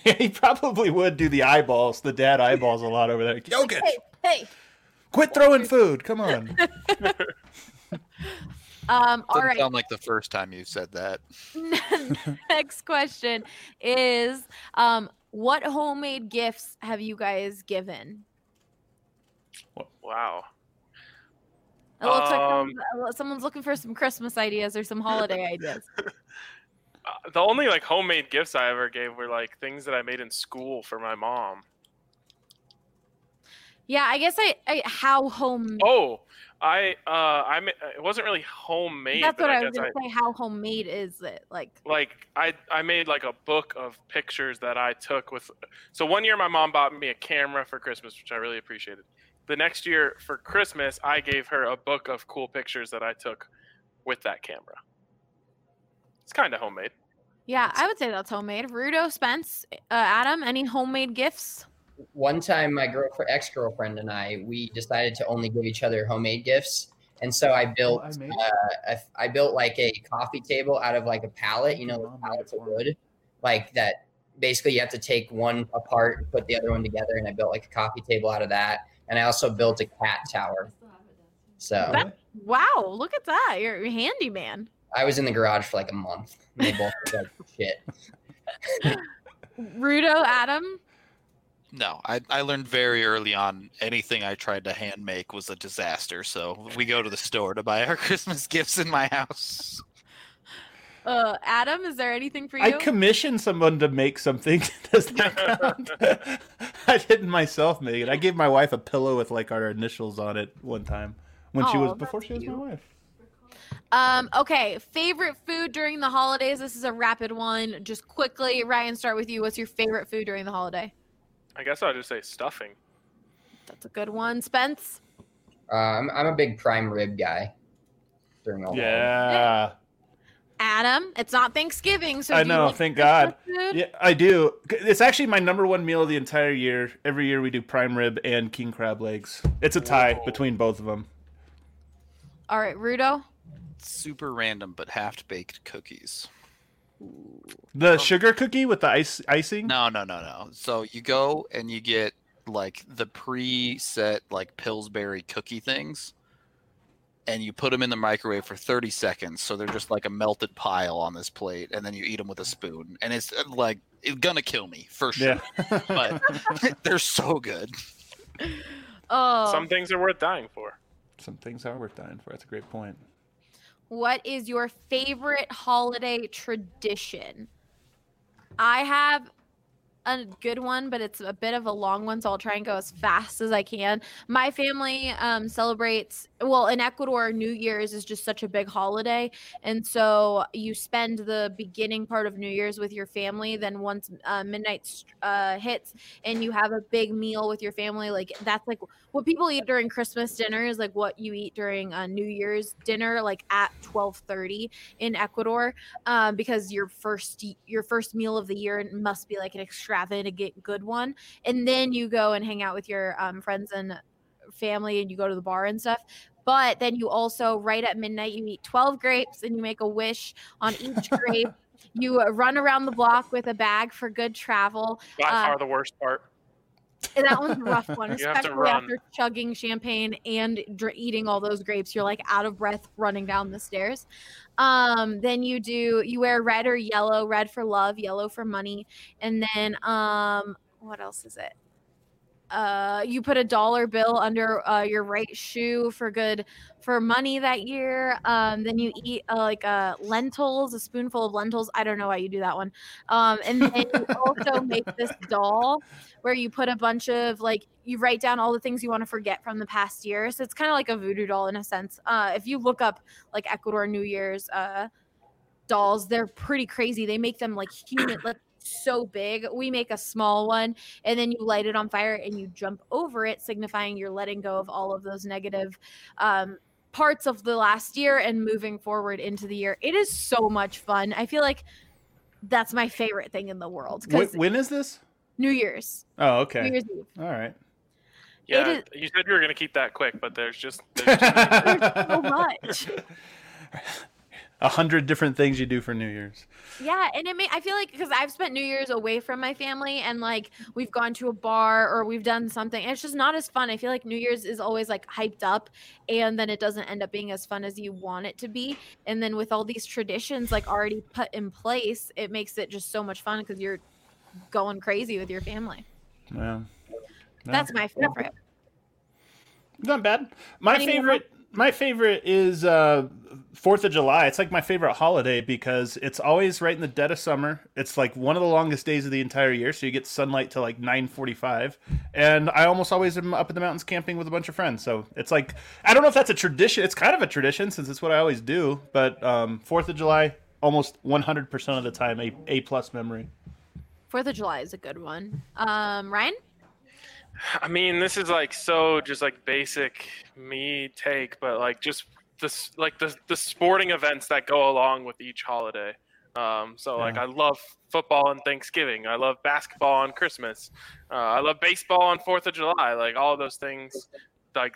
he probably would do the eyeballs, the dad eyeballs a lot over there. Jokic, Hey, hey. quit throwing food. Come on. Um, all sound like the first time you said that. Next question is um, what homemade gifts have you guys given? wow. It looks like Um, someone's, someone's looking for some Christmas ideas or some holiday ideas. Uh, the only like homemade gifts I ever gave were like things that I made in school for my mom. Yeah, I guess I, I how home. Oh, I uh I it wasn't really homemade. That's what I, I was gonna I say. How homemade is it? Like, like I I made like a book of pictures that I took with. So one year my mom bought me a camera for Christmas, which I really appreciated. The next year for Christmas, I gave her a book of cool pictures that I took with that camera. It's kind of homemade. yeah, I would say that's homemade. Rudo, Spence, uh, Adam, any homemade gifts? One time, my girlfriend, ex girlfriend, and I, we decided to only give each other homemade gifts, and so I built, I made- uh, a, I built like a coffee table out of like a pallet, you know, Mom the pallets of wood, like that. Basically, you have to take one apart and put the other one together, and I built like a coffee table out of that, and I also built a cat tower. So That- Wow, look at that. You're a handyman. I was in the garage for like a month. And they both looked like shit. Rudo, Adam. No, I, I learned very early on anything I tried to hand make was a disaster. So we go to the store to buy our Christmas gifts in my house. Uh, Adam, is there anything for you? I commissioned someone to make something. Does that count? I didn't myself make it. I gave my wife a pillow with like our initials on it one time when she was before she was my wife. Um, okay, favorite food during the holidays. This is a rapid one. Just quickly, Ryan, start with you. What's your favorite food during the holiday? I guess I'll just say stuffing. That's a good one. Spence. Uh, I'm, I'm a big prime rib guy. During all Yeah, Adam. It's not Thanksgiving, so I do you know. like Thank God. food? Yeah, I do. It's actually my number one meal of the entire year. Every year we do prime rib and king crab legs. It's a tie Whoa. between both of them. All right, Rudo. Super random, but half baked cookies. The sugar cookie with the ice icing. No, no, no, no. So you go and you get like the preset like Pillsbury cookie things, and you put them in the microwave for 30 seconds. So they're just like a melted pile on this plate, and then you eat them with a spoon. And it's uh, like it's gonna kill me for sure, Yeah. but they're so good. Oh, Some things are worth dying for. Some things are worth dying for. That's a great point. What is your favorite holiday tradition? I have a good one, but it's a bit of a long one, so I'll try and go as fast as I can. My family um, celebrates, well, in Ecuador, New Year's is just such a big holiday. And so you spend the beginning part of New Year's with your family. Then once uh, midnight uh, hits and you have a big meal with your family, like that's like what people eat during Christmas dinner is like what you eat during uh, New Year's dinner, like at 1230 in Ecuador um, because your first your first meal of the year must be like an extravagant good one, and then you go and hang out with your um, friends and family, and you go to the bar and stuff. But then you also right at midnight you eat 12 grapes and you make a wish on each grape. You run around the block with a bag for good travel. By Uh, far the worst part. That one's a rough one, You have to especially after chugging champagne and dr- eating all those grapes. You're like out of breath running down the stairs. Um, then you do you wear red or yellow, red for love, yellow for money, and then um, what else is it? Uh, you put a dollar bill under uh, your right shoe for good for money that year. Um, then you eat uh, like uh, lentils, a spoonful of lentils. I don't know why you do that one. Um, and then you also make this doll where you put a bunch of like you write down all the things you want to forget from the past year. So it's kind of like a voodoo doll in a sense. Uh, if you look up like Ecuador New Year's uh, dolls, they're pretty crazy. They make them like human, like so big. We make a small one, and then you light it on fire and you jump over it, signifying you're letting go of all of those negative. Um, parts of the last year and moving forward into the year it is so much fun i feel like that's my favorite thing in the world Wh- because when is this? new year's Oh, okay. new okay. year's eve All right. Yeah, is- you said you were gonna keep that quick, but there's just there's just so much A hundred different things you do for New Year's. Yeah, and it may I feel like because I've spent New Year's away from my family and like we've gone to a bar or we've done something. It's just not as fun. I feel like New Year's is always like hyped up and then it doesn't end up being as fun as you want it to be. And then with all these traditions like already put in place, it makes it just so much fun because you're going crazy with your family. Yeah. That's my favorite. Not bad. My Any more? favorite my favorite is uh Fourth of July. It's like my favorite holiday because it's always right in the dead of summer. It's like one of the longest days of the entire year, so you get sunlight to like nine forty five. And I almost always am up in the mountains camping with a bunch of friends. So it's like I don't know if that's a tradition. It's kind of a tradition since it's what I always do. But um Fourth of July, almost one hundred percent of the time, a A plus memory. Fourth of July is a good one. Um, Ryan? I mean, this is like so just like basic me take, but like just this like the the sporting events that go along with each holiday. Um, so like I love football on Thanksgiving. I love basketball on Christmas. Uh, I love baseball on Fourth of July. Like all of those things, like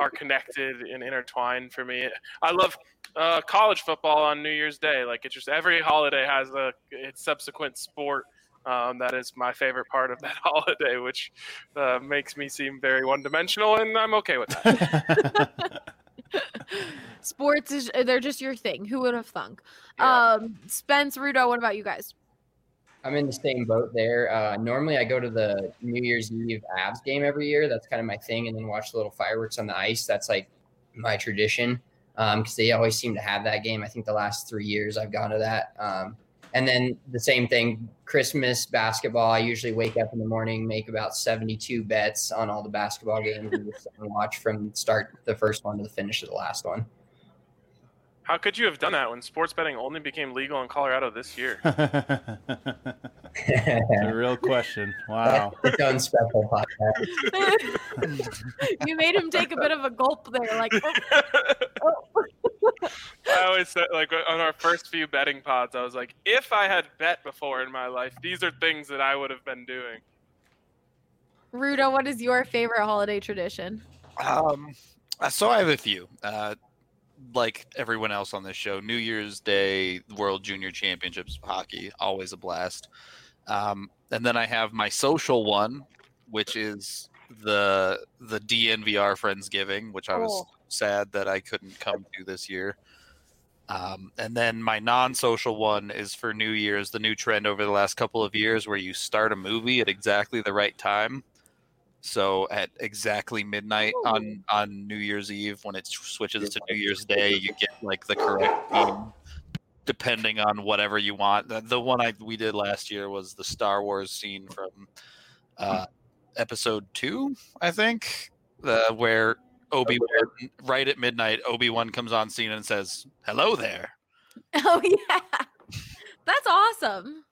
are connected and intertwined for me. I love uh, college football on New Year's Day. Like it's just every holiday has a its subsequent sport. Um, that is my favorite part of that holiday, which uh, makes me seem very one-dimensional, and I'm okay with that. Sports is they're just your thing. Who would have thunk? Yeah. Um, Spence, Rudo, what about you guys? I'm in the same boat there. Uh, normally, I go to the New Year's Eve Avs game every year. That's kind of my thing, and then watch the little fireworks on the ice. That's like my tradition because they always seem to have that game. I think the last three years I've gone to that. Um, and then the same thing, Christmas basketball. I usually wake up in the morning, make about 72 bets on all the basketball games, and watch from start the first one to the finish of the last one. How could you have done that when sports betting only became legal in Colorado this year? a real question. Wow. Its own special podcast. you made him take a bit of a gulp there, like oh, oh. I always said, like on our first few betting pods, I was like, if I had bet before in my life, these are things that I would have been doing. Rudo, what is your favorite holiday tradition? Um, so I have a few. Uh, like everyone else on this show, New Year's Day, World Junior Championships hockey, always a blast. Um, and then I have my social one, which is the the DNVR Friendsgiving, which I was Oh. sad that I couldn't come to this year. Um, and then my non-social one is for New Year's, the new trend over the last couple of years, where you start a movie at exactly the right time. So at exactly midnight on on New Year's Eve, when it switches to New Year's Day, you get like the correct theme, depending on whatever you want. The, the one I we did last year was the Star Wars scene from uh, Episode Two, I think, uh, where Obi Wan right at midnight, Obi Wan comes on scene and says, "Hello there." Oh yeah, that's awesome.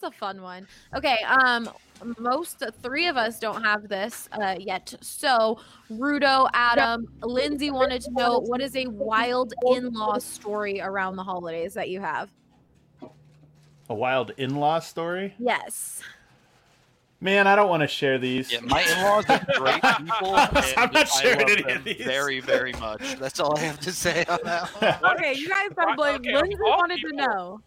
That's a fun one. Okay, um, most three of us don't have this uh, yet. So, Rudo, Adam, Lindsay wanted to know what is a wild in-law story around the holidays that you have. A wild in-law story? Yes. Man, I don't want to share these. Yeah, my in-laws are great people. I'm and not I sharing love any them of these. Very, very much. That's all I have to say on that one. Okay, you guys gotta blame. okay, Lindsay all wanted to know.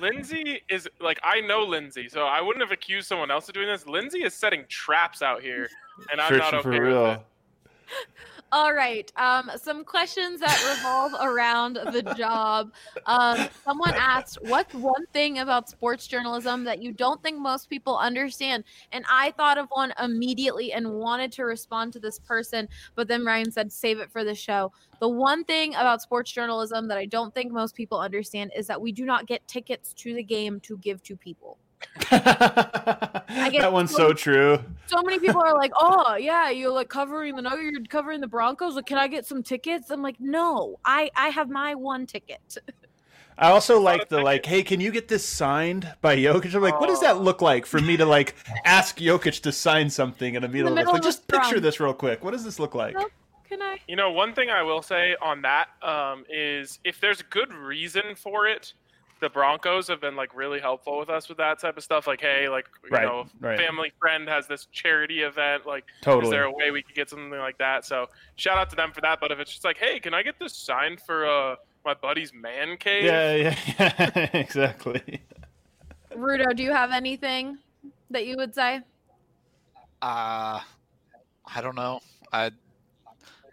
Lindsay is like I know Lindsay, so I wouldn't have accused someone else of doing this. Lindsay is setting traps out here, and I'm not Searching okay for with it. real. All right. Um, some questions that revolve around the job. Um, someone asked, "What's one thing about sports journalism that you don't think most people understand?" And I thought of one immediately and wanted to respond to this person, but then Ryan said, "Save it for the show." The one thing about sports journalism that I don't think most people understand is that we do not get tickets to the game to give to people. That one's so true. So many people are like, "Oh, yeah, you're like covering the Nuggets, you're covering the Broncos. Like, can I get some tickets?" I'm like, "No, I I have my one ticket." I also like the like, hey, can you get this signed by Jokic? I'm like, what does that look like for me to like ask Jokic to sign something in the middle of this? middle Like, of a just picture scrum. this real quick. What does this look like? Can I? You know, one thing I will say on that um, is if there's a good reason for it, the Broncos have been like really helpful with us with that type of stuff. Like, hey, like you Right, know, right. family friend has this charity event. Like, totally. is there a way we could get something like that? So shout out to them for that. But if it's just like, hey, can I get this signed for uh, my buddy's man cave? Yeah, yeah, yeah, exactly. Rudo, do you have anything that you would say? Uh, I don't know. I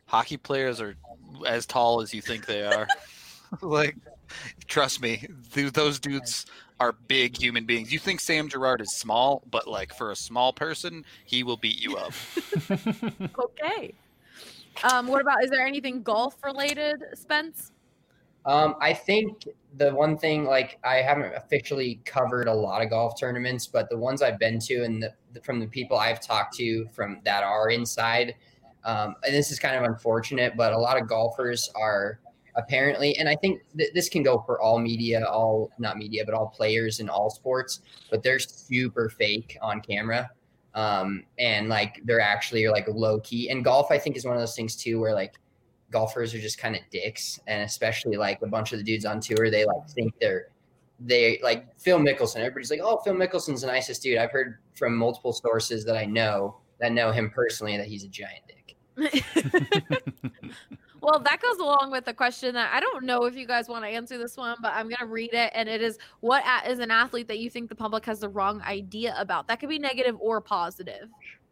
hockey players are as tall as you think they are. like, trust me, th- those dudes are big human beings. You think Sam Girard is small, but like for a small person, he will beat you up. Okay. Um, what about? Is there anything golf related, Spence? Um, I think the one thing, like, I haven't officially covered a lot of golf tournaments, but the ones I've been to and the, the, from the people I've talked to from that are inside, um, and this is kind of unfortunate, but a lot of golfers are apparently, and I think th- this can go for all media, all not media, but all players in all sports, but they're super fake on camera. Um, and like they're actually like low key. And golf, I think, is one of those things too, where like golfers are just kind of dicks, and especially like a bunch of the dudes on tour, they like think they're they like Phil Mickelson. Everybody's like, "Oh, Phil Mickelson's the nicest dude." I've heard from multiple sources that I know that know him personally that he's a giant dick. Well, that goes along with the question that I don't know if you guys want to answer this one, but I'm going to read it. And it is what is an athlete that you think the public has the wrong idea about? That could be negative or positive.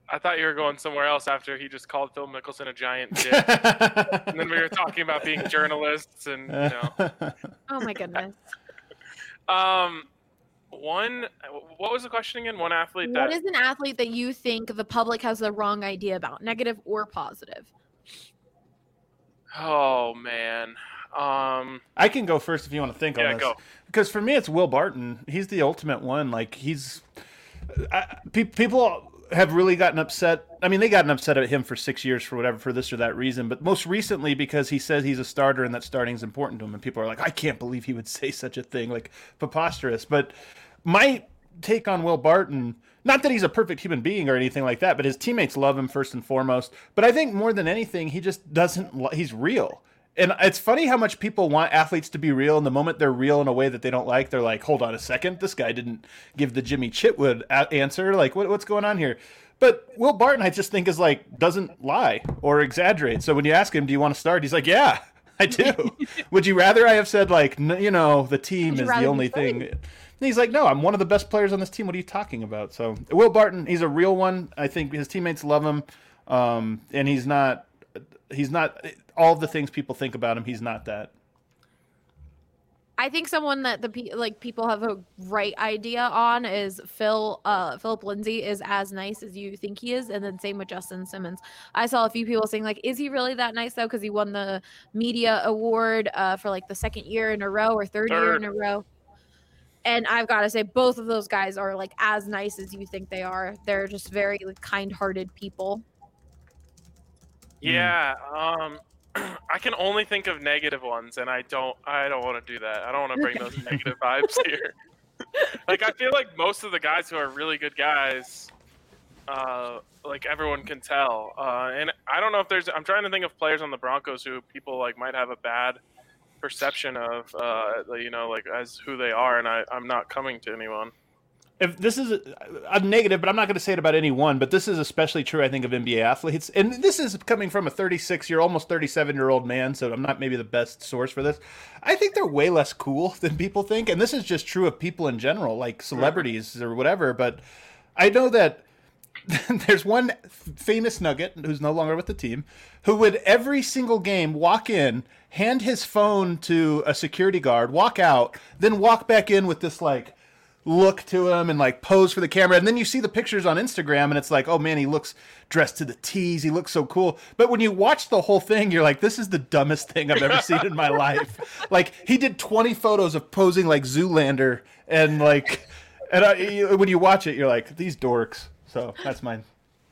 I thought you were going somewhere else after he just called Phil Mickelson a giant dick. and then we were talking about being journalists and you know. Oh my goodness. Um, one. What was the question again? One athlete what that is an athlete that you think the public has the wrong idea about, negative or positive? Oh man. Um. I can go first if you want to think Yeah, on this. go. Because for me, it's Will Barton. He's the ultimate one. Like he's I, pe- people have really gotten upset. I mean, they gotten upset at him for six years for whatever for this or that reason. But most recently, because he says he's a starter and that starting is important to him, and people are like, I can't believe he would say such a thing, like preposterous. But my take on Will Barton. Not that he's a perfect human being or anything like that, but his teammates love him first and foremost. But I think more than anything, he just doesn't. He's real. And it's funny how much people want athletes to be real, and the moment they're real in a way that they don't like, they're like, "Hold on a second, this guy didn't give the Jimmy Chitwood a- answer. Like, what, what's going on here?" But Will Barton, I just think, is like doesn't lie or exaggerate. So when you ask him, "Do you want to start?" He's like, "Yeah, I do." Would you rather I have said like, you know, the team is the only thing? And he's like, "No, I'm one of the best players on this team. What are you talking about?" So Will Barton, he's a real one. I think his teammates love him, um, and he's not. He's not all the things people think about him. He's not that. I think someone that the like people have a right idea on is Phil. Uh, Philip Lindsay is as nice as you think he is, and then same with Justin Simmons. I saw a few people saying like, "Is he really that nice though?" Because he won the media award uh, for like the second year in a row or third, year in a row. And I've got to say, both of those guys are like as nice as you think they are. They're just very like, kind-hearted people. Yeah. Um. I can only think of negative ones, and I don't. I don't want to do that. I don't want to bring those negative vibes here. like I feel like most of the guys who are really good guys, uh, like everyone can tell. Uh, and I don't know if there's. I'm trying to think of players on the Broncos who people like might have a bad perception of. Uh, you know, like as who they are, and I, I'm not coming to anyone. if this is a, a negative, but I'm not going to say it about anyone, but this is especially true, I think, of NBA athletes. And this is coming from a 36 year, almost 37 year old man, so I'm not maybe the best source for this. I think they're way less cool than people think. And this is just true of people in general, like celebrities or whatever. But I know that there's one famous nugget who's no longer with the team who would every single game walk in, hand his phone to a security guard, walk out, then walk back in with this like look to him and like pose for the camera. And then you see the pictures on Instagram and it's like, oh man, he looks dressed to the T's. He looks so cool. But when you watch the whole thing, you're like, this is the dumbest thing I've ever seen in my life. Like he did 20 photos of posing like Zoolander and like, and I, when you watch it, you're like, these dorks. So that's my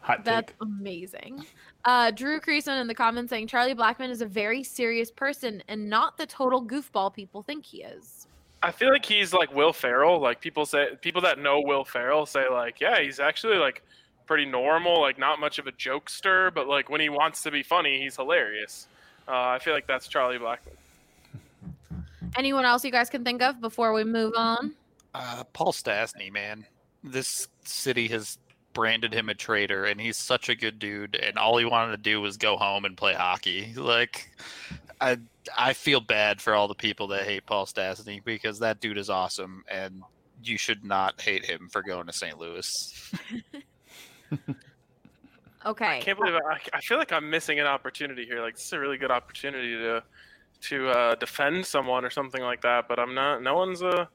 hot That's take. amazing. Uh, Drew Creasman in the comments saying Charlie Blackmon is a very serious person and not the total goofball people think he is. I feel like he's like Will Ferrell. Like people say, people that know Will Ferrell say like, yeah, he's actually like pretty normal, like not much of a jokester, but like when he wants to be funny, he's hilarious. Uh, I feel like that's Charlie Blackmon. Anyone else you guys can think of before we move on? Uh, Paul Stastny, man, this city has branded him a traitor, and he's such a good dude. And all he wanted to do was go home and play hockey. Like, I I feel bad for all the people that hate Paul Stastny because that dude is awesome, and you should not hate him for going to St. Louis. Okay. I can't believe I, I feel like I'm missing an opportunity here. Like this is a really good opportunity to to uh, defend someone or something like that, but I'm not. No one's uh,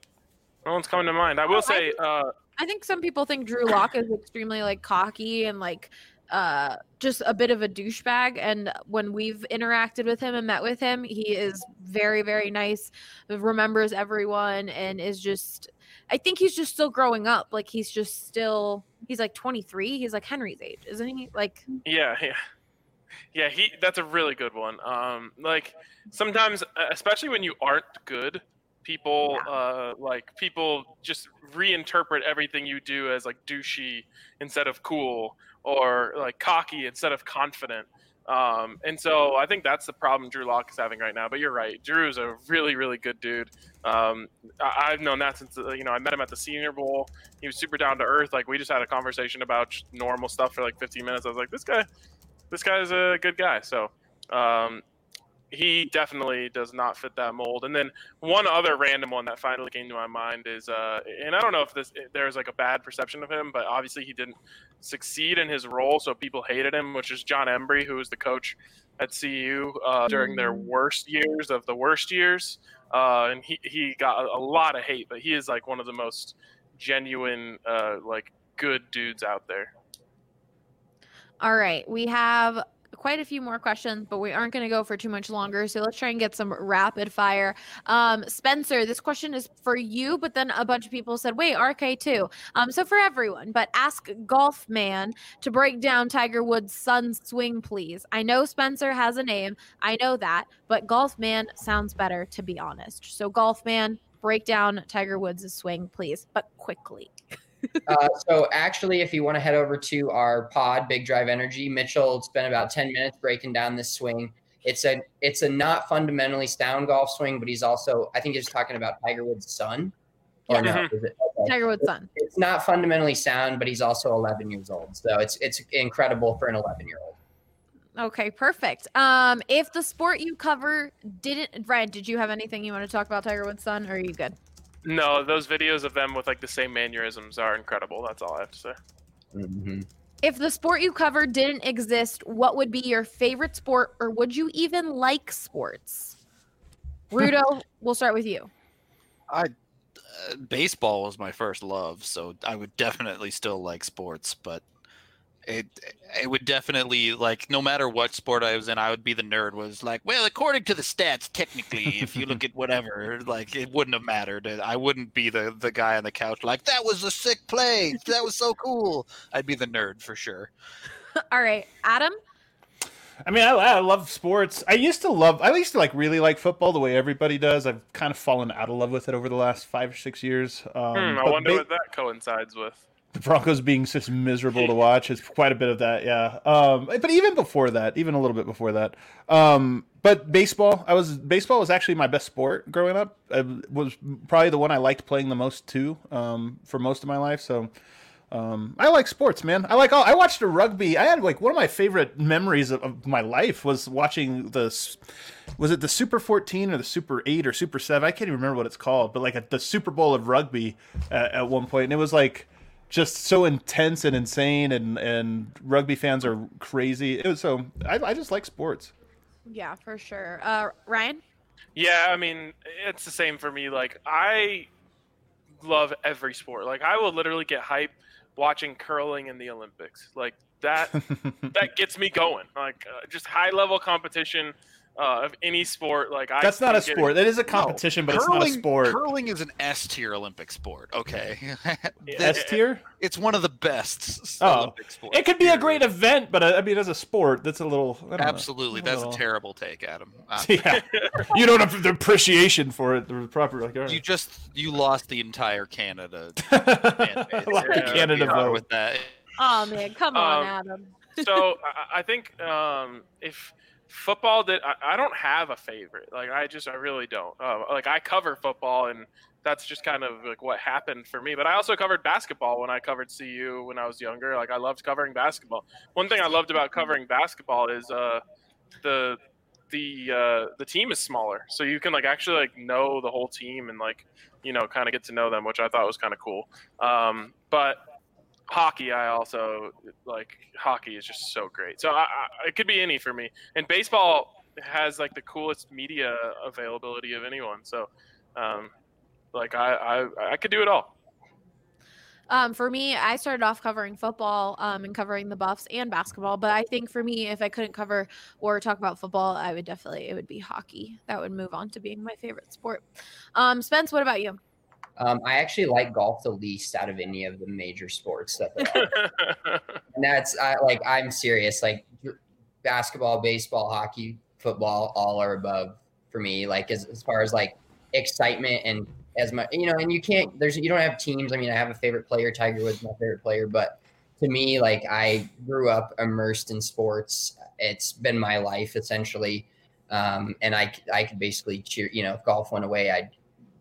no one's coming to mind. I will say, uh, I think some people think Drew Lock is extremely like cocky and like uh just a bit of a douchebag and when we've interacted with him and met with him he is very very nice remembers everyone and is just i think he's just still growing up like he's just still he's like 23 he's like henry's age isn't he like Yeah, yeah, yeah. He that's a really good one. Um, like sometimes, especially when you aren't good, people uh like people just reinterpret everything you do as like douchey instead of cool or like cocky instead of confident. Um, and so I think that's the problem Drew Lock is having right now. But you're right, Drew's a really, really good dude. Um, I- I've known that since uh, you know I met him at the Senior Bowl. He was super down to earth. Like we just had a conversation about normal stuff for like 15 minutes. I was like, this guy, this guy's a good guy. So um, he definitely does not fit that mold. And then one other random one that finally came to my mind is, uh, and I don't know if this there's like a bad perception of him, but obviously he didn't succeed in his role, so people hated him. Which is Jon Embree, who was the coach at CU uh, during their worst years of the worst years, uh, and he he got a, a lot of hate, but he is like one of the most genuine, uh, like good dudes out there. all right we have quite a few more questions but we aren't going to go for too much longer so let's try and get some rapid fire. Um spencer this question is for you but then a bunch of people said wait rk too. Um so for everyone but ask golf man to break down tiger woods son's swing please. I know spencer has a name i know that but golf man sounds better to be honest. So golf man break down tiger woods' swing please but quickly uh, so actually, if you want to head over to our pod, Big Drive Energy, Mitchell spent about ten minutes breaking down this swing. It's a it's a not fundamentally sound golf swing, but he's also I think he's talking about Tiger Woods' son. Or no, is it? Okay. tiger woods' son It's not fundamentally sound, but he's also 11 years old. So it's it's incredible for an 11 year old. Okay, perfect. Um, if the sport you cover didn't, Ryan, did you have anything you want to talk about Tiger Woods' son, or are you good? No, those videos of them with like the same mannerisms are incredible. That's all I have to say. Mm-hmm. If the sport you cover didn't exist, what would be your favorite sport, or would you even like sports? Rudo, we'll start with you. I uh, baseball was my first love, so I would definitely still like sports, but it it would definitely like no matter what sport I was in, I would be the nerd. Was like, well, according to the stats, technically, if you look at whatever, like it wouldn't have mattered. I wouldn't be the the guy on the couch like that was a sick play, that was so cool. I'd be the nerd for sure. All right, Adam. I mean, I, I love sports. I used to love. I used to like really like football the way everybody does. I've kind of fallen out of love with it over the last five or six years. Um, Hmm, I wonder ba- what that coincides with. The Broncos being just miserable to watch is quite a bit of that. Yeah. Um, but even before that, even a little bit before that. Um, but baseball, I was baseball was actually my best sport growing up. It was probably the one I liked playing the most too. Um, for most of my life. So. Um, I like sports, man. I like all. I watched a rugby. I had like one of my favorite memories of, of my life was watching the. Was it the Super 14 or the Super 8 or Super 7? I can't even remember what it's called, but like a, the Super Bowl of rugby at, at one point, and it was like just so intense and insane, and and rugby fans are crazy. It was so. I, I just like sports. Yeah, for sure. Uh, Ryan. Yeah, I mean, it's the same for me. Like, I love every sport. Like, I will literally get hype watching curling in the Olympics. Like that, that gets me going. Like, uh, just high level competition uh, of any sport. Like, I That's not a think it- sport. That is a competition, but it's not a sport. Curling is an S tier Olympic sport. Okay, S tier. It's one of the best Oh, Olympic sports. it could be a great event, but uh, I mean, as a sport, that's a little I don't know. Absolutely, that's a terrible take, Adam. Uh, Yeah, you don't have the appreciation for it. The proper like. all right. You just you lost the entire Canada. fan. Like the Yeah, Canada vote. with that. Oh man, come on, Um, Adam. so I, I think um, if football did, I, I don't have a favorite. Like I just, I really don't. Uh, like I cover football, and that's just kind of like what happened for me. But I also covered basketball when I covered CU when I was younger. Like I loved covering basketball. One thing I loved about covering basketball is uh, the the uh, the team is smaller, so you can like actually like know the whole team and like you know kind of get to know them, which I thought was kind of cool. Um, but hockey i also like hockey is just so great so I, I, it could be any for me and baseball has like the coolest media availability of anyone so um like i i, I could do it all Um, for me, I started off covering football um, and covering the Buffs and basketball. But I think for me, if I couldn't cover or talk about football, I would definitely it would be hockey. That would move on to being my favorite sport. Um, Spence, what about you? Um, I actually like golf the least out of any of the major sports that and that's I like I'm serious. Like basketball, baseball, hockey, football, all are above for me. Like as, as far as like excitement and as much you know, and you can't there's you don't have teams. I mean, I have a favorite player, Tiger Woods, my favorite player, but to me, like I grew up immersed in sports. It's been my life essentially. Um, and I, I could basically cheer, you know, if golf went away, I'd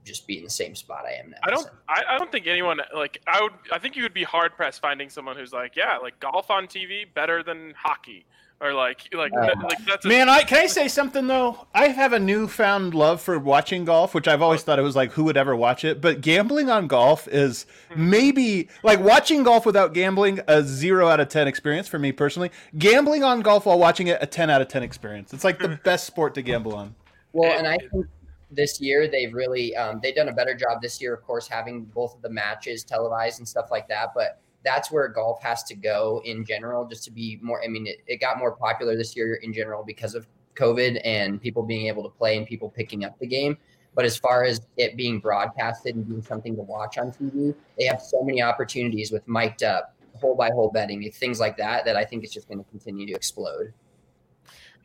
just be in the same spot I am now. i don't so. I, I don't think anyone like i would i think you would be hard pressed finding someone who's like yeah like golf on tv better than hockey or like like Uh, like that's a, Man, I can I say something though? I have a newfound love for watching golf, which I've always thought it was like who would ever watch it. But gambling on golf is maybe like watching golf without gambling a zero out of ten experience for me personally. Gambling on golf while watching it a ten out of ten experience. It's like the best sport to gamble on. Well, and I think this year they've really um, they've done a better job this year, of course, having both of the matches televised and stuff like that. But that's where golf has to go in general, just to be more. I mean, it, it got more popular this year in general because of COVID and people being able to play and people picking up the game. But as far as it being broadcasted and being something to watch on TV, they have so many opportunities with mic'd up, hole by hole betting, things like that, that I think it's just going to continue to explode.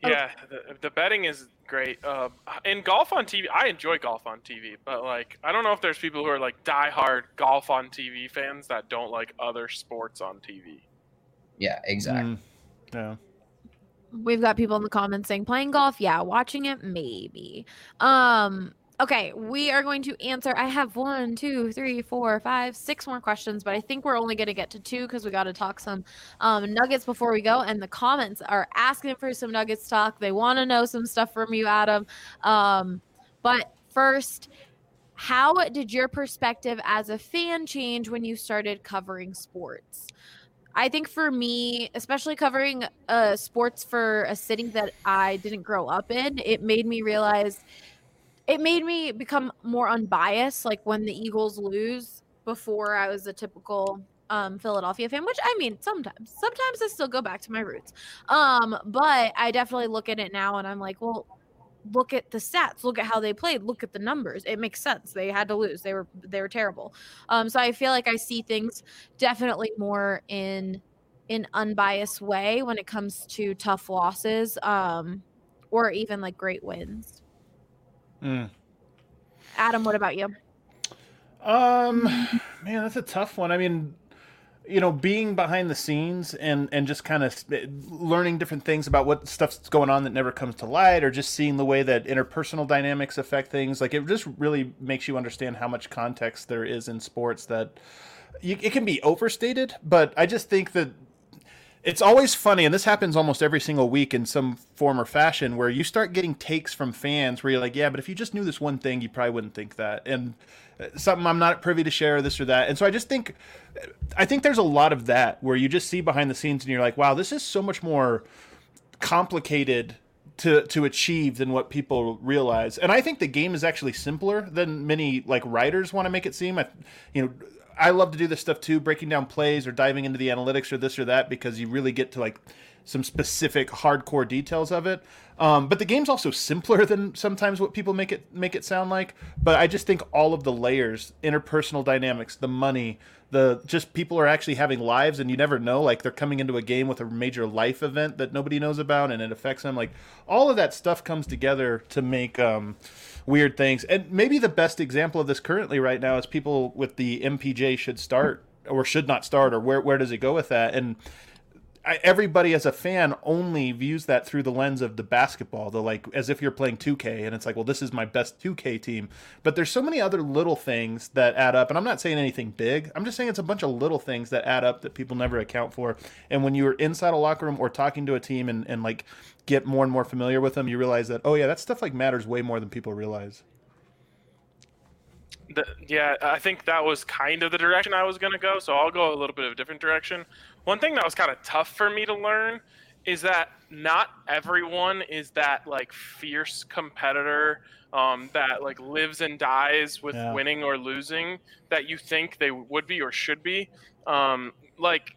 Yeah, the, the betting is great. Uh, in golf on TV, I enjoy golf on TV, but like I don't know if there's people who are like diehard golf on TV fans that don't like other sports on TV. Yeah, exactly. Mm, yeah. We've got people in the comments saying playing golf, yeah, watching it, maybe. Um, okay, we are going to answer. I have one, two, three, four, five, six more questions, but I think we're only going to get to two because we got to talk some um, nuggets before we go. And the comments are asking for some nuggets talk. They want to know some stuff from you, Adam. Um, but first, how did your perspective as a fan change when you started covering sports? I think for me, especially covering uh, sports for a city that I didn't grow up in, it made me realize it made me become more unbiased. Like when the Eagles lose, before I was a typical um, Philadelphia fan, which I mean, sometimes, sometimes I still go back to my roots. Um, but I definitely look at it now and I'm like, well, look at the stats look at how they played look at the numbers it makes sense they had to lose they were they were terrible um so i feel like i see things definitely more in an unbiased way when it comes to tough losses um or even like great wins Mm. adam what about you Um, man, that's a tough one. I mean, you know being behind the scenes and and just kind of learning different things about what stuff's going on that never comes to light or just seeing the way that interpersonal dynamics affect things like it just really makes you understand how much context there is in sports that it can be overstated but i just think that it's always funny, and this happens almost every single week in some form or fashion, where you start getting takes from fans where you're like, yeah, but if you just knew this one thing, you probably wouldn't think that. And uh, something I'm not privy to share, this or that. And so I just think, I think there's a lot of that where you just see behind the scenes and you're like, wow, this is so much more complicated to to achieve than what people realize. And I think the game is actually simpler than many like writers want to make it seem. I, you know, I love to do this stuff too, breaking down plays or diving into the analytics or this or that because you really get to like some specific hardcore details of it. Um, but the game's also simpler than sometimes what people make it make it sound like. But I just think all of the layers, interpersonal dynamics, the money, the just people are actually having lives and you never know. Like they're coming into a game with a major life event that nobody knows about and it affects them. Like all of that stuff comes together to make um, weird things. And maybe the best example of this currently right now is people with the MPJ should start or should not start or where where does it go with that and I, everybody as a fan only views that through the lens of the basketball, the like as if you're playing 2K and it's like, well, this is my best 2K team. But there's so many other little things that add up, and I'm not saying anything big. I'm just saying it's a bunch of little things that add up that people never account for. And when you're inside a locker room or talking to a team and, and like get more and more familiar with them, you realize that oh yeah, that stuff like matters way more than people realize. The, yeah, I think that was kind of the direction I was going to go. So I'll go a little bit of a different direction. One thing that was kind of tough for me to learn is that not everyone is that like fierce competitor um, that like lives and dies with Yeah. winning or losing that you think they would be or should be. Um, like,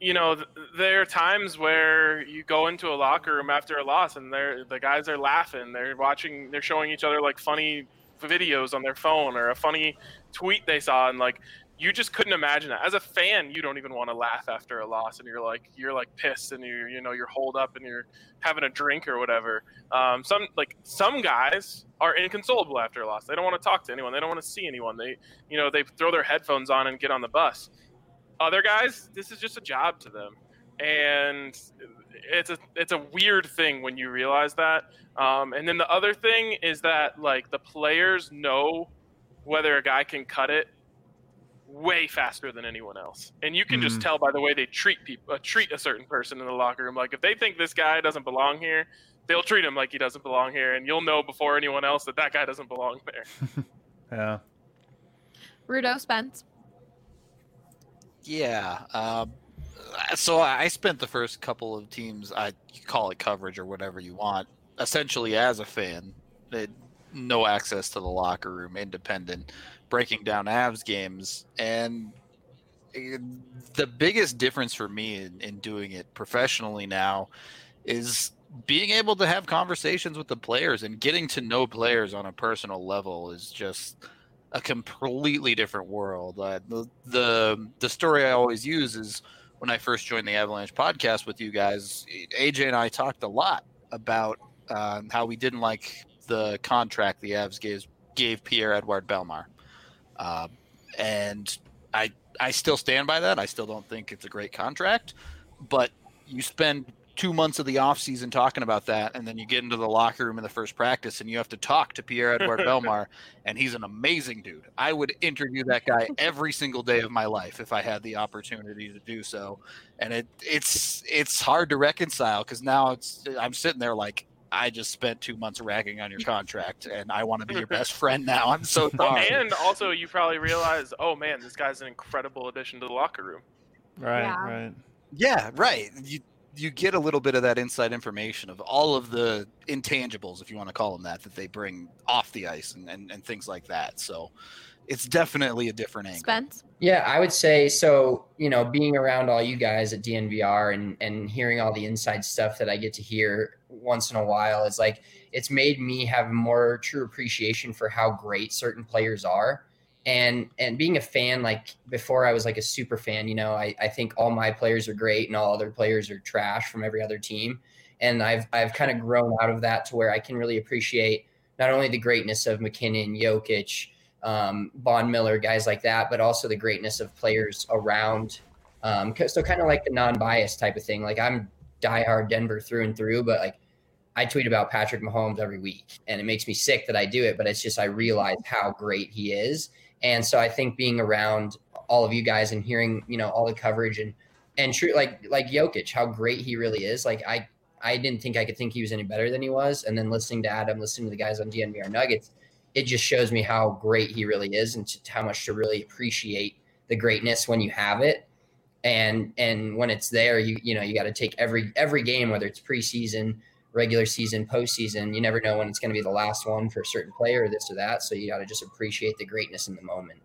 you know, th- there are times where you go into a locker room after a loss and they're the guys are laughing, they're watching, they're showing each other like funny videos on their phone or a funny tweet they saw and like you just couldn't imagine that. As a fan you don't even want to laugh after a loss and you're like you're like pissed and you're you know you're holed up and you're having a drink or whatever. Um, some like some guys are inconsolable after a loss. They don't want to talk to anyone. They don't want to see anyone. They you know they throw their headphones on and get on the bus. Other guys this is just a job to them and it's a it's a weird thing when you realize that um, and then the other thing is that like the players know whether a guy can cut it way faster than anyone else and you can just Mhm. tell by the way they treat people uh, treat a certain person in the locker room like if they think this guy doesn't belong here they'll treat him like he doesn't belong here and you'll know before anyone else that that guy doesn't belong there Yeah. Rudo Spence. Yeah. Um, so I spent the first couple of teams, I call it coverage or whatever you want, essentially as a fan. It, no access to the locker room, independent, breaking down Avs games. And eh, the biggest difference for me in, in doing it professionally now is being able to have conversations with the players and getting to know players on a personal level is just a completely different world. Uh, the, the the story I always use is when I first joined the Avalanche podcast with you guys. AJ and I talked a lot about uh, how we didn't like the contract the Avs gave gave Pierre-Édouard Bellemare, uh, and I I still stand by that. I still don't think it's a great contract, but you spend two months of the offseason talking about that and then you get into the locker room in the first practice and you have to talk to pierre edouard bellemare and he's an amazing dude i would interview that guy every single day of my life if i had the opportunity to do so and it it's it's hard to reconcile because now it's i'm sitting there like i just spent two months ragging on your contract and i want to be your best friend now i'm so Well, sorry and also you probably realize oh man this guy's an incredible addition to the locker room Right. Yeah. Right. Yeah, right. You you get a little bit of that inside information of all of the intangibles, if you want to call them that, that they bring off the ice and, and, and things like that. So it's definitely a different angle. Spence. Yeah, I would say so. You know, being around all you guys at DNVR and and hearing all the inside stuff that I get to hear once in a while is like it's made me have more true appreciation for how great certain players are. And and being a fan, like before I was like a super fan, you know, I, I think all my players are great and all other players are trash from every other team. And I've I've kind of grown out of that to where I can really appreciate not only the greatness of MacKinnon, Jokic, um, Von Miller, guys like that, but also the greatness of players around Um, so kind of like the non-biased type of thing. Like I'm diehard Denver through and through, but like I tweet about Patrick Mahomes every week, and it makes me sick that I do it. But it's just I realize how great he is, and so I think being around all of you guys and hearing you know all the coverage and and true like like Jokic, how great he really is. Like I I didn't think I could think he was any better than he was, and then listening to Adam, listening to the guys on DNVR Nuggets, it just shows me how great he really is and how much to really appreciate the greatness when you have it and and when it's there you you know you got to take every every game whether it's preseason regular season postseason you never know when it's going to be the last one for a certain player or this or that so you got to just appreciate the greatness in the moment.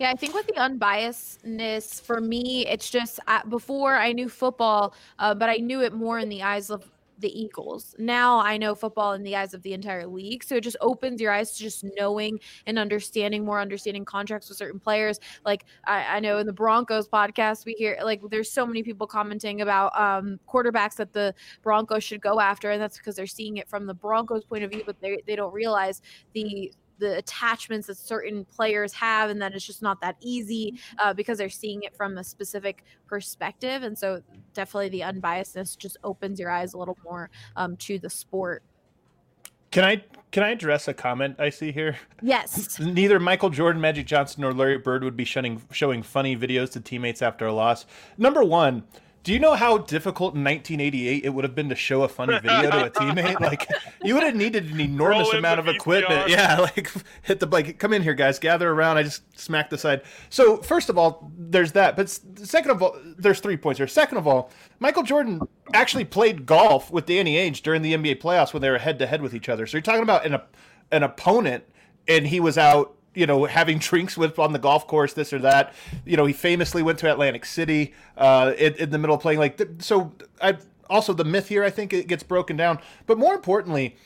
Yeah, I think with the unbiasedness, for me, it's just uh, before I knew football, uh, but I knew it more in the eyes of the Eagles. Now I know football in the eyes of the entire league. So it just opens your eyes to just knowing and understanding more, understanding contracts with certain players. Like I, I know in the Broncos podcast, we hear like there's so many people commenting about um, quarterbacks that the Broncos should go after. And that's because they're seeing it from the Broncos point of view, but they, they don't realize the the attachments that certain players have and that it's just not that easy uh, because they're seeing it from a specific perspective and so definitely the unbiasedness just opens your eyes a little more um, to the sport Can I can I address a comment I see here? yes Neither Michael Jordan, Magic Johnson, nor Larry Bird would be showing showing funny videos to teammates after a loss. Number one, do you know how difficult in 1988 it would have been to show a funny video to a teammate? Like, you would have needed an enormous amount of the equipment. VCR. Yeah, like hit the like, come in here, guys, gather around. I just smacked the side. So first of all, there's that. But second of all, there's three points here. Second of all, Michael Jordan actually played golf with Danny Ainge during the NBA playoffs when they were head to head with each other. So you're talking about an an opponent, and he was out you know, having drinks with on the golf course, this or that. You know, he famously went to Atlantic City uh, in, in the middle of playing. Like, so I also the myth here, I think it gets broken down. But more importantly,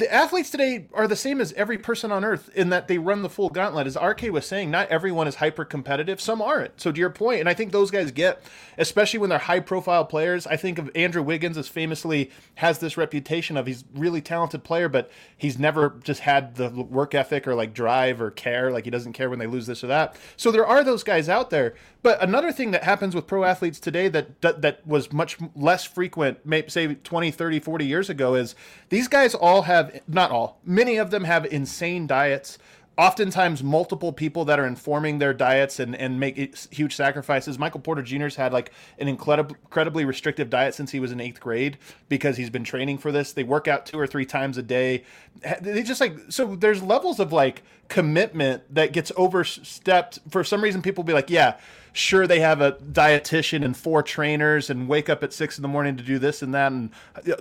the athletes today are the same as every person on earth in that they run the full gauntlet. As RK was saying, not everyone is hyper competitive. Some aren't. So to your point, and I think those guys get, especially when they're high profile players. I think of Andrew Wiggins as famously has this reputation of he's really talented player, but he's never just had the work ethic or like drive or care. Like he doesn't care when they lose this or that. So there are those guys out there. But another thing that happens with pro athletes today that that, that was much less frequent, maybe say 20, 30, 40 years ago is these guys all have not all, many of them have insane diets. Oftentimes, multiple people that are informing their diets and, and make huge sacrifices. Michael Porter Jr.'s had like an incredib- incredibly restrictive diet since he was in eighth grade because he's been training for this. They work out two or three times a day. They just like so. There's levels of like commitment that gets overstepped. For some reason, people be like, "Yeah, sure they have a dietitian and four trainers and wake up at six in the morning to do this and that and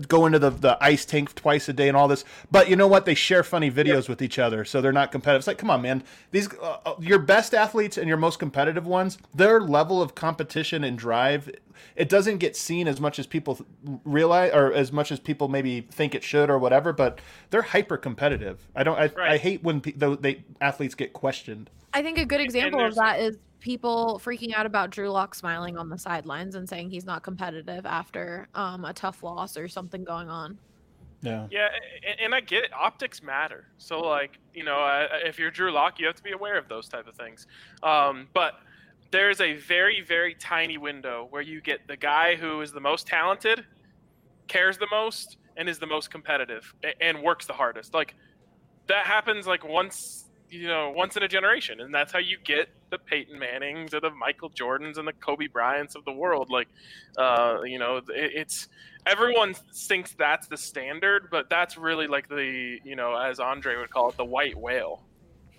go into the, the ice tank twice a day and all this. But you know what? They share funny videos with each other so they're not competitive. It's like come on man. These uh, uh, your best athletes and your most competitive ones their level of competition and drive it doesn't get seen as much as people realize or as much as people maybe think it should or whatever but they're hyper competitive. I don't i, I hate when pe- though they athletes get questioned I think a good example of that is people freaking out about Drew Lock smiling on the sidelines and saying he's not competitive after um, a tough loss or something going on. yeah Yeah, and, and I get it. Optics matter. So, like, you know, uh, if you're Drew Lock, you have to be aware of those type of things. Um, but there's a very, very tiny window where you get the guy who is the most talented, cares the most, and is the most competitive a- and works the hardest. Like, that happens like once, you know, once in a generation, and that's how you get the Peyton Mannings or the Michael Jordans and the Kobe Bryants of the world. Like, uh, you know, it, it's everyone thinks that's the standard, but that's really like the, you know, as Andre would call it, the white whale.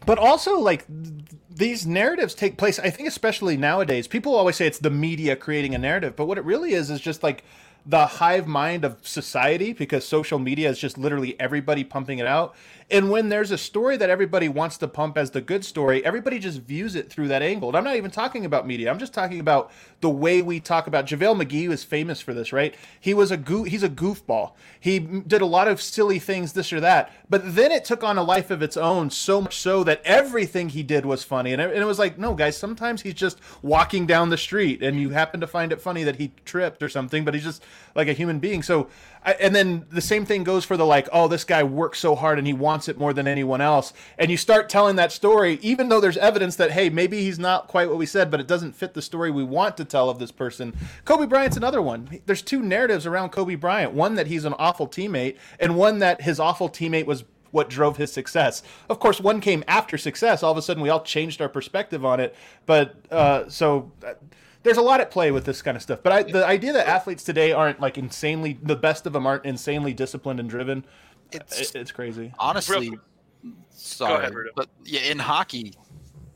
but also like th- these narratives take place i think especially nowadays people always say it's the media creating a narrative but what it really is is just like the hive mind of society because social media is just literally everybody pumping it out and when there's a story that everybody wants to pump as the good story everybody just views it through that angle. And i'm not even talking about media. I'm just talking about the way we talk about javale mcgee was famous for this right? He was a goo he's a goofball. He did a lot of silly things this or that. But then it took on a life of its own so much so that everything he did was funny. And it, and it was like no guys sometimes he's just walking down the street and you happen to find it funny that he tripped or something but he's just like a human being. So And then the same thing goes for the like oh this guy works so hard and he wants wants it more than anyone else. And you start telling that story, even though there's evidence that, hey, maybe he's not quite what we said, but it doesn't fit the story we want to tell of this person. Kobe Bryant's another one. There's two narratives around Kobe Bryant one that he's an awful teammate, and one that his awful teammate was what drove his success. Of course, one came after success. All of a sudden, we all changed our perspective on it. But uh, so. Uh, there's a lot at play with this kind of stuff. But I, the idea that athletes today aren't like insanely, the best of them aren't insanely disciplined and driven, It's it, it's crazy. honestly, sorry, ahead, but yeah, in hockey,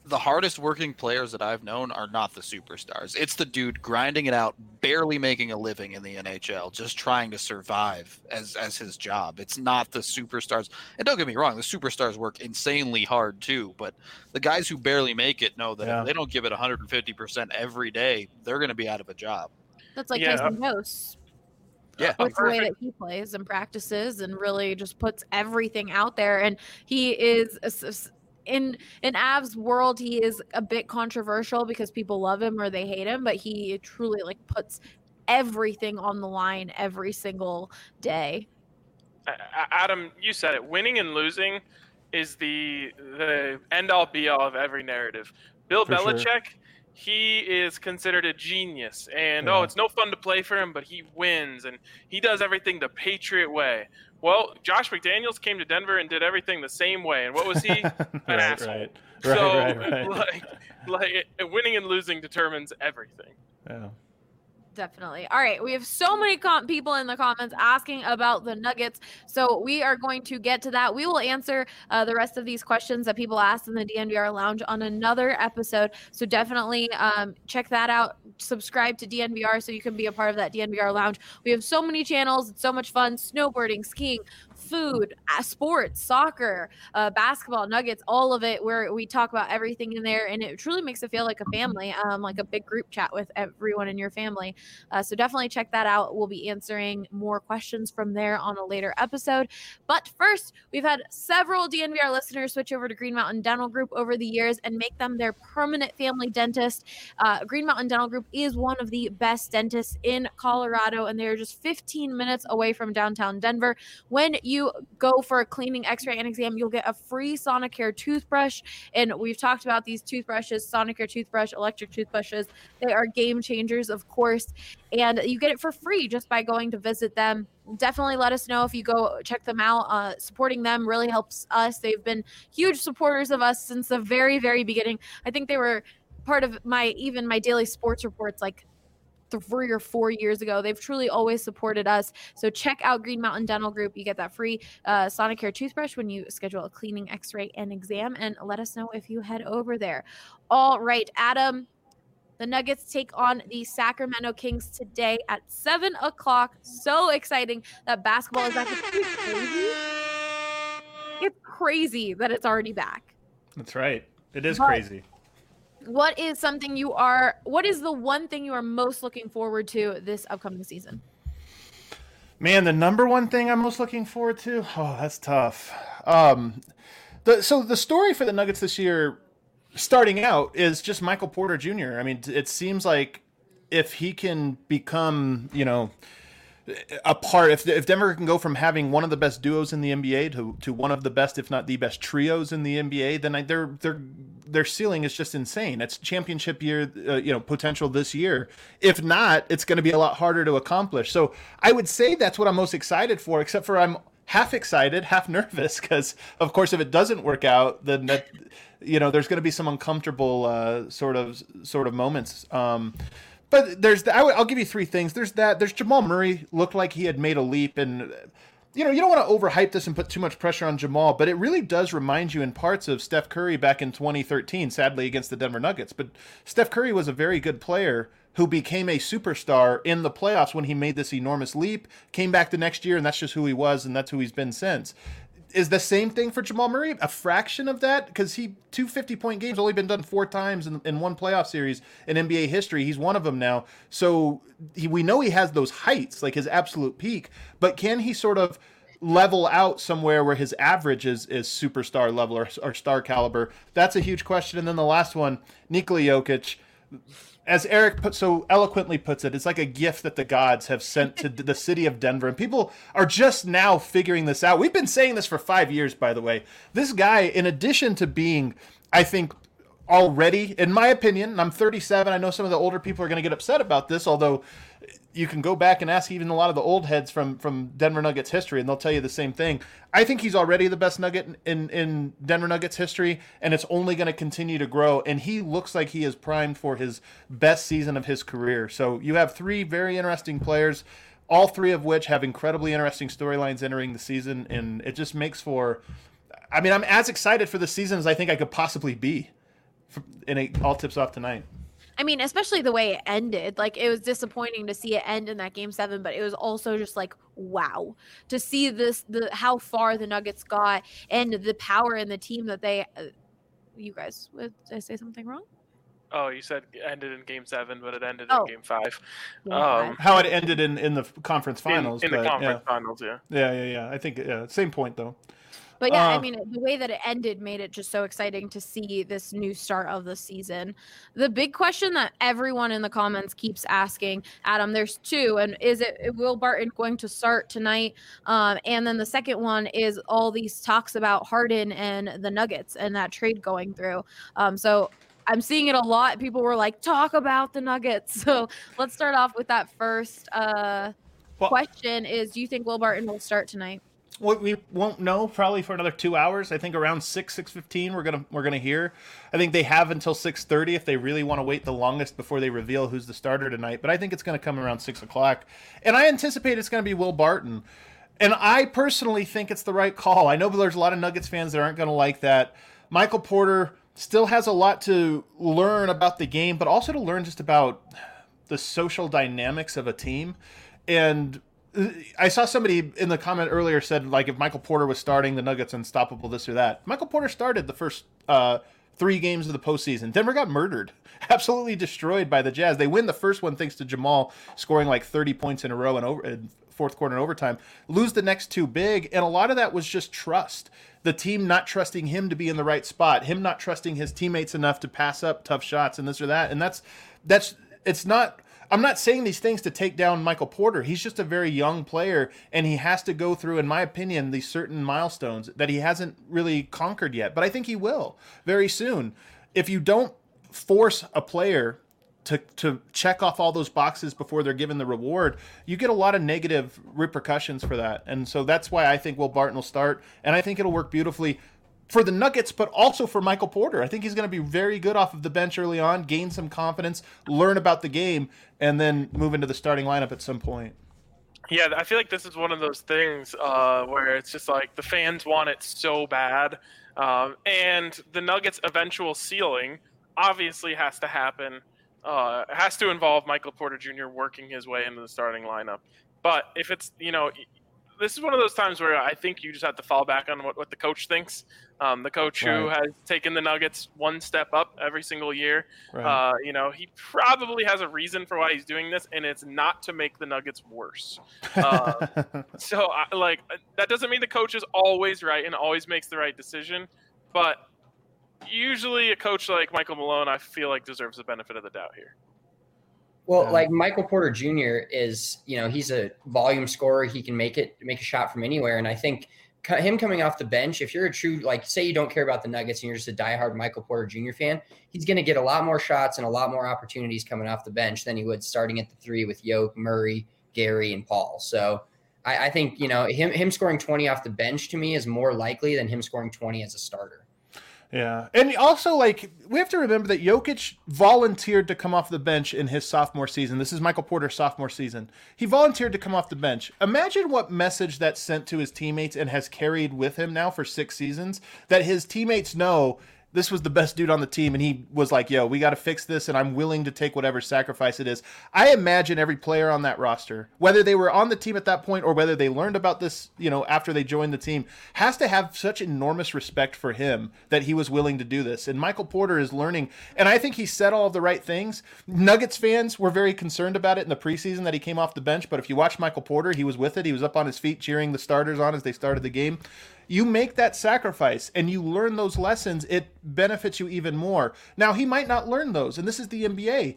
the hardest working players that I've known are not the superstars. It's the dude grinding it out, barely making a living in the NHL, just trying to survive as as his job. It's not the superstars. And don't get me wrong, the superstars work insanely hard too, but the guys who barely make it know that Yeah. if they don't give it 150% every day, they're going to be out of a job. That's like Yeah. Tyson Jost. Yeah. with the way that he plays and practices and really just puts everything out there and he is a s- s- in in Av's world he is a bit controversial because people love him or they hate him but he truly like puts everything on the line every single day A- A- Adam, you said it. Winning and losing is the the end all be all of every narrative. Bill For sure. He is considered a genius, and oh, Yeah. oh, it's no fun to play for him, but he wins and he does everything the Patriot way. Well, Josh McDaniels came to Denver and did everything the same way, and what was he? An right, asshole. right, right, so, like, like winning and losing determines everything. Yeah. Definitely. All right. We have so many com- people in the comments asking about the Nuggets. So we are going to get to that. We will answer uh, the rest of these questions that people asked in the DNVR Lounge on another episode. So definitely um, check that out. Subscribe to DNVR so you can be a part of that DNVR Lounge. We have so many channels. It's so much fun snowboarding, skiing, food, uh, sports, soccer, uh, basketball, nuggets, all of it, where we talk about everything in there. And it truly makes it feel like a family, um, like a big group chat with everyone in your family. Uh, so definitely check that out. We'll be answering more questions from there on a later episode. But first, we've had several DNVR listeners switch over to Green Mountain Dental Group over the years and make them their permanent family dentist. Uh, Green Mountain Dental Group is one of the best dentists in Colorado, and they're just 15 minutes away from downtown Denver. When you go for a cleaning, x ray, and exam, you'll get a free Sonicare toothbrush. And we've talked about these toothbrushes, Sonicare toothbrush, electric toothbrushes. They are game changers, of course and you get it for free just by going to visit them. Definitely let us know if you go check them out. Uh, supporting them really helps us. They've been huge supporters of us since the very, very beginning. I think they were part of my even my daily sports reports like three or four years ago. They've truly always supported us. So check out Green Mountain Dental Group. You get that free uh, Sonicare toothbrush when you schedule a cleaning, X-ray, and exam. And let us know if you head over there. All right, Adam. The Nuggets take on the Sacramento Kings today at seven o'clock. So exciting that basketball is back. It's crazy. It's crazy that it's already back. That's right. It is But- crazy. What is something you are? What is the one thing you are most looking forward to this upcoming season? Man, the number one thing I'm most looking forward to. Oh, that's tough. Um, the so the story for the Nuggets this year, starting out, is just Michael Porter Jr. I mean, it seems like if he can become, you know, a part if if Denver can go from having one of the best duos in the NBA to, to one of the best if not the best trios in the NBA then I, their their their ceiling is just insane. It's championship year uh, you know potential this year. If not it's going to be a lot harder to accomplish. So I would say that's what I'm most excited for except for I'm half excited half nervous because of course if it doesn't work out then that you know there's going to be some uncomfortable uh, sort of sort of moments. Um, but there's the, I would, I'll give you three things. There's that. There's Jamal Murray looked like he had made a leap, and you know you don't want to overhype this and put too much pressure on Jamal, but it really does remind you in parts of Steph Curry back in 2013, sadly against the Denver Nuggets. But Steph Curry was a very good player who became a superstar in the playoffs when he made this enormous leap. Came back the next year, and that's just who he was, and that's who he's been since is the same thing for Jamal Murray? A fraction of that? Because he two 50 point games only been done four times in, in one playoff series in NBA history. He's one of them now. So he, we know he has those heights, like his absolute peak, but can he sort of level out somewhere where his average is, is superstar level or, or star caliber? That's a huge question. And then the last one, Nikola Jokic as Eric put so eloquently puts it, it's like a gift that the gods have sent to the city of Denver, and people are just now figuring this out. We've been saying this for five years, by the way. This guy, in addition to being, I think, already, in my opinion, I'm 37. I know some of the older people are going to get upset about this, although you can go back and ask even a lot of the old heads from from Denver Nuggets history, and they'll tell you the same thing. I think he's already the best Nugget in in, Denver Nuggets history, and it's only going to continue to grow. And he looks like he is primed for his best season of his career. So you have three very interesting players. All three of which have incredibly interesting storylines entering the season, and it just makes for. I mean, I'm as excited for the season as I think I could possibly be. And it all tips off tonight. I mean, especially the way it ended. Like it was disappointing to see it end in that game seven, but it was also just like wow to see this the how far the Nuggets got and the power in the team that they. Uh, you guys, did I say something wrong? Oh, you said it ended in game seven, but it ended Oh. in game five. Game Um, How it ended in, in the conference finals. in the but, conference yeah. finals, yeah. Yeah, yeah, yeah. I think yeah, same point though. But yeah, I Uh, mean, the way that it ended made it just so exciting to see this new start of the season. The big question that everyone in the comments keeps asking, Adam, there's two, and is it Will Barton going to start tonight? Um, and then the second one is all these talks about Harden and the Nuggets and that trade going through. Um, so I'm seeing it a lot. People were like, talk about the Nuggets. So let's start off with that first uh, Well- question: Is do you think Will Barton will start tonight? We won't know probably for another two hours. I think around six six fifteen we're gonna we're gonna hear. I think they have until six thirty if they really want to wait the longest before they reveal who's the starter tonight. But I think it's gonna come around six o'clock, and I anticipate it's gonna be Will Barton. And I personally think it's the right call. I know there's a lot of Nuggets fans that aren't gonna like that. Michael Porter still has a lot to learn about the game, but also to learn just about the social dynamics of a team. And I saw somebody in the comment earlier said like if Michael Porter was starting, the Nuggets unstoppable, this or that. Michael Porter started the first uh, three games of the postseason. Denver got murdered, absolutely destroyed by the Jazz. They win the first one thanks to Jamal scoring like 30 points in a row in over in fourth quarter and overtime. Lose the next two big, and a lot of that was just trust. The team not trusting him to be in the right spot, him not trusting his teammates enough to pass up tough shots and this or that. And that's that's it's not I'm not saying these things to take down Michael Porter. He's just a very young player, and he has to go through, in my opinion, these certain milestones that he hasn't really conquered yet. But I think he will very soon. If you don't force a player to, to check off all those boxes before they're given the reward, you get a lot of negative repercussions for that. And so that's why I think Will Barton will start, and I think it'll work beautifully for the Nuggets, but also for Michael Porter. I think he's going to be very good off of the bench early on, gain some confidence, learn about the game, and then move into the starting lineup at some point. Yeah, I feel like this is one of those things uh, where it's just like the fans want it so bad, um, and the Nuggets' eventual ceiling obviously has to happen. Uh, has to involve Michael Porter Jr. working his way into the starting lineup. But if it's you know, this is one of those times where I think you just have to fall back on what, what the coach thinks. Um, the coach who has taken the Nuggets one step up every single year. Right. Uh, you know, he probably has a reason for why he's doing this, and it's not to make the Nuggets worse. Uh, so, I, like, that doesn't mean the coach is always right and always makes the right decision, but usually a coach like Michael Malone, I feel like deserves the benefit of the doubt here. Well, Yeah. like Michael Porter Jr. is, you know, he's a volume scorer. He can make it make a shot from anywhere, and I think him coming off the bench, if you're a true like, say you don't care about the Nuggets and you're just a diehard Michael Porter Jr. fan, he's going to get a lot more shots and a lot more opportunities coming off the bench than he would starting at the three with Yoke, Murray, Gary, and Paul. So. I, I think you know him him scoring 20 off the bench to me is more likely than him scoring 20 as a starter. Yeah, and also like we have to remember that Jokic volunteered to come off the bench in his sophomore season. This is Michael Porter's sophomore season. He volunteered to come off the bench. Imagine what message that sent to his teammates and has carried with him now for six seasons. That his teammates know this was the best dude on the team, and he was like, "Yo, we got to fix this, and I'm willing to take whatever sacrifice it is." I imagine every player on that roster, whether they were on the team at that point or whether they learned about this, you know, after they joined the team, has to have such enormous respect for him that he was willing to do this. And Michael Porter is learning, and I think he said all of the right things. Nuggets fans were very concerned about it in the preseason that he came off the bench, but if you watch Michael Porter, he was with it. He was up on his feet cheering the starters on as they started the game you make that sacrifice and you learn those lessons, it benefits you even more. Now, he might not learn those, and this is the NBA.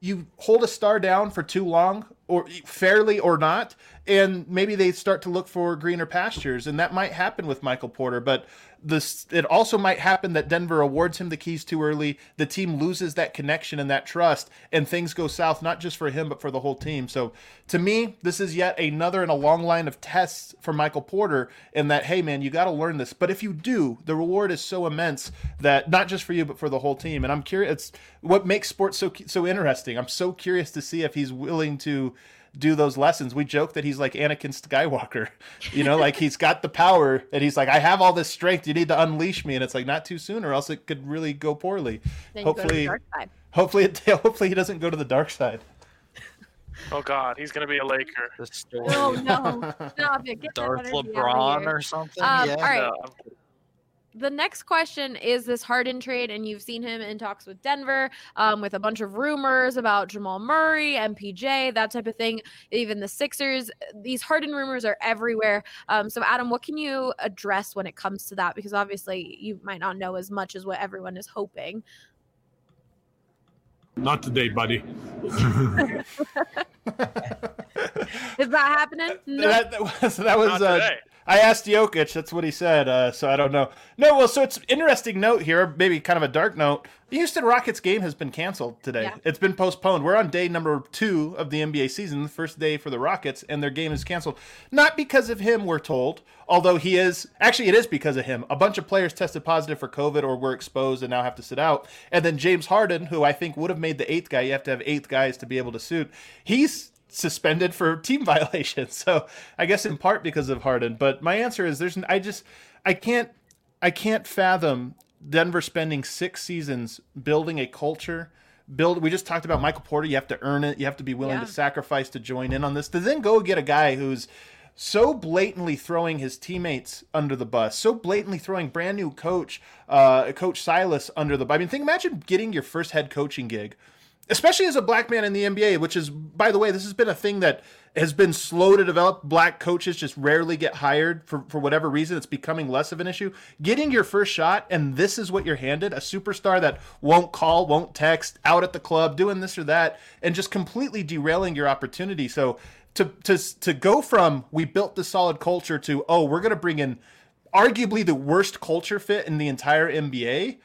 you hold a star down for too long or fairly or not and maybe they start to look for greener pastures and that might happen with Michael Porter but this it also might happen that Denver awards him the keys too early the team loses that connection and that trust and things go south not just for him but for the whole team. So to me this is yet another in a long line of tests for Michael Porter in that hey man you got to learn this. But if you do the reward is so immense that not just for you but for the whole team. And I'm curious it's what makes sports so so interesting. I'm so curious to see if he's willing to do those lessons. We joke that he's like Anakin Skywalker, you know, like he's got the power and he's like, I have all this strength. You need to unleash me. And it's like, not too soon or else it could really go poorly. Then you go to the hopefully, dark side. hopefully, it, hopefully he doesn't go to the dark side. Oh God, he's gonna be a Laker. The story. Oh no! Stop it. Get that Darth energy outta LeBron or something. Um, yeah. all right. No, I'm kidding. The next question is this Harden trade, and you've seen him in talks with Denver, um, with a bunch of rumors about Jamal Murray, MPJ, that type of thing. Even the Sixers. These Harden rumors are everywhere. Um, so, Adam, what can you address when it comes to that? Because obviously, you might not know as much as what everyone is hoping. Not today, buddy. Is that happening? No. That, that was that was Not uh, today. I asked Jokic. That's what he said. Uh, so I don't know. No, well, so it's interesting note here, maybe kind of a dark note. The Houston Rockets game has been canceled today. Yeah. It's been postponed. We're on day number two of the NBA season, the first day for the Rockets, and their game is canceled. Not because of him, we're told. Although he is actually, it is because of him. A bunch of players tested positive for COVID or were exposed and now have to sit out. And then James Harden, who I think would have made the eighth guy. You have to have eighth guys to be able to suit. He's suspended for team violations. So I guess in part because of Harden. But my answer is there's I just I can't I can't fathom Denver spending six seasons building a culture. Build. We just talked about Michael Porter. You have to earn it. You have to be willing Yeah. to sacrifice to join in on this. To then go get a guy who's so blatantly throwing his teammates under the bus, so blatantly throwing brand new coach, uh, Coach Silas under the. I mean, think imagine getting your first head coaching gig especially as a black man in the NBA, which is, by the way, this has been a thing that has been slow to develop. Black coaches just rarely get hired for, for whatever reason. It's becoming less of an issue. Getting your first shot, and this is what you're handed a superstar that won't call, won't text, out at the club, doing this or that, and just completely derailing your opportunity. So to, to, to go from we built the solid culture to, oh, we're going to bring in arguably the worst culture fit in the entire NBA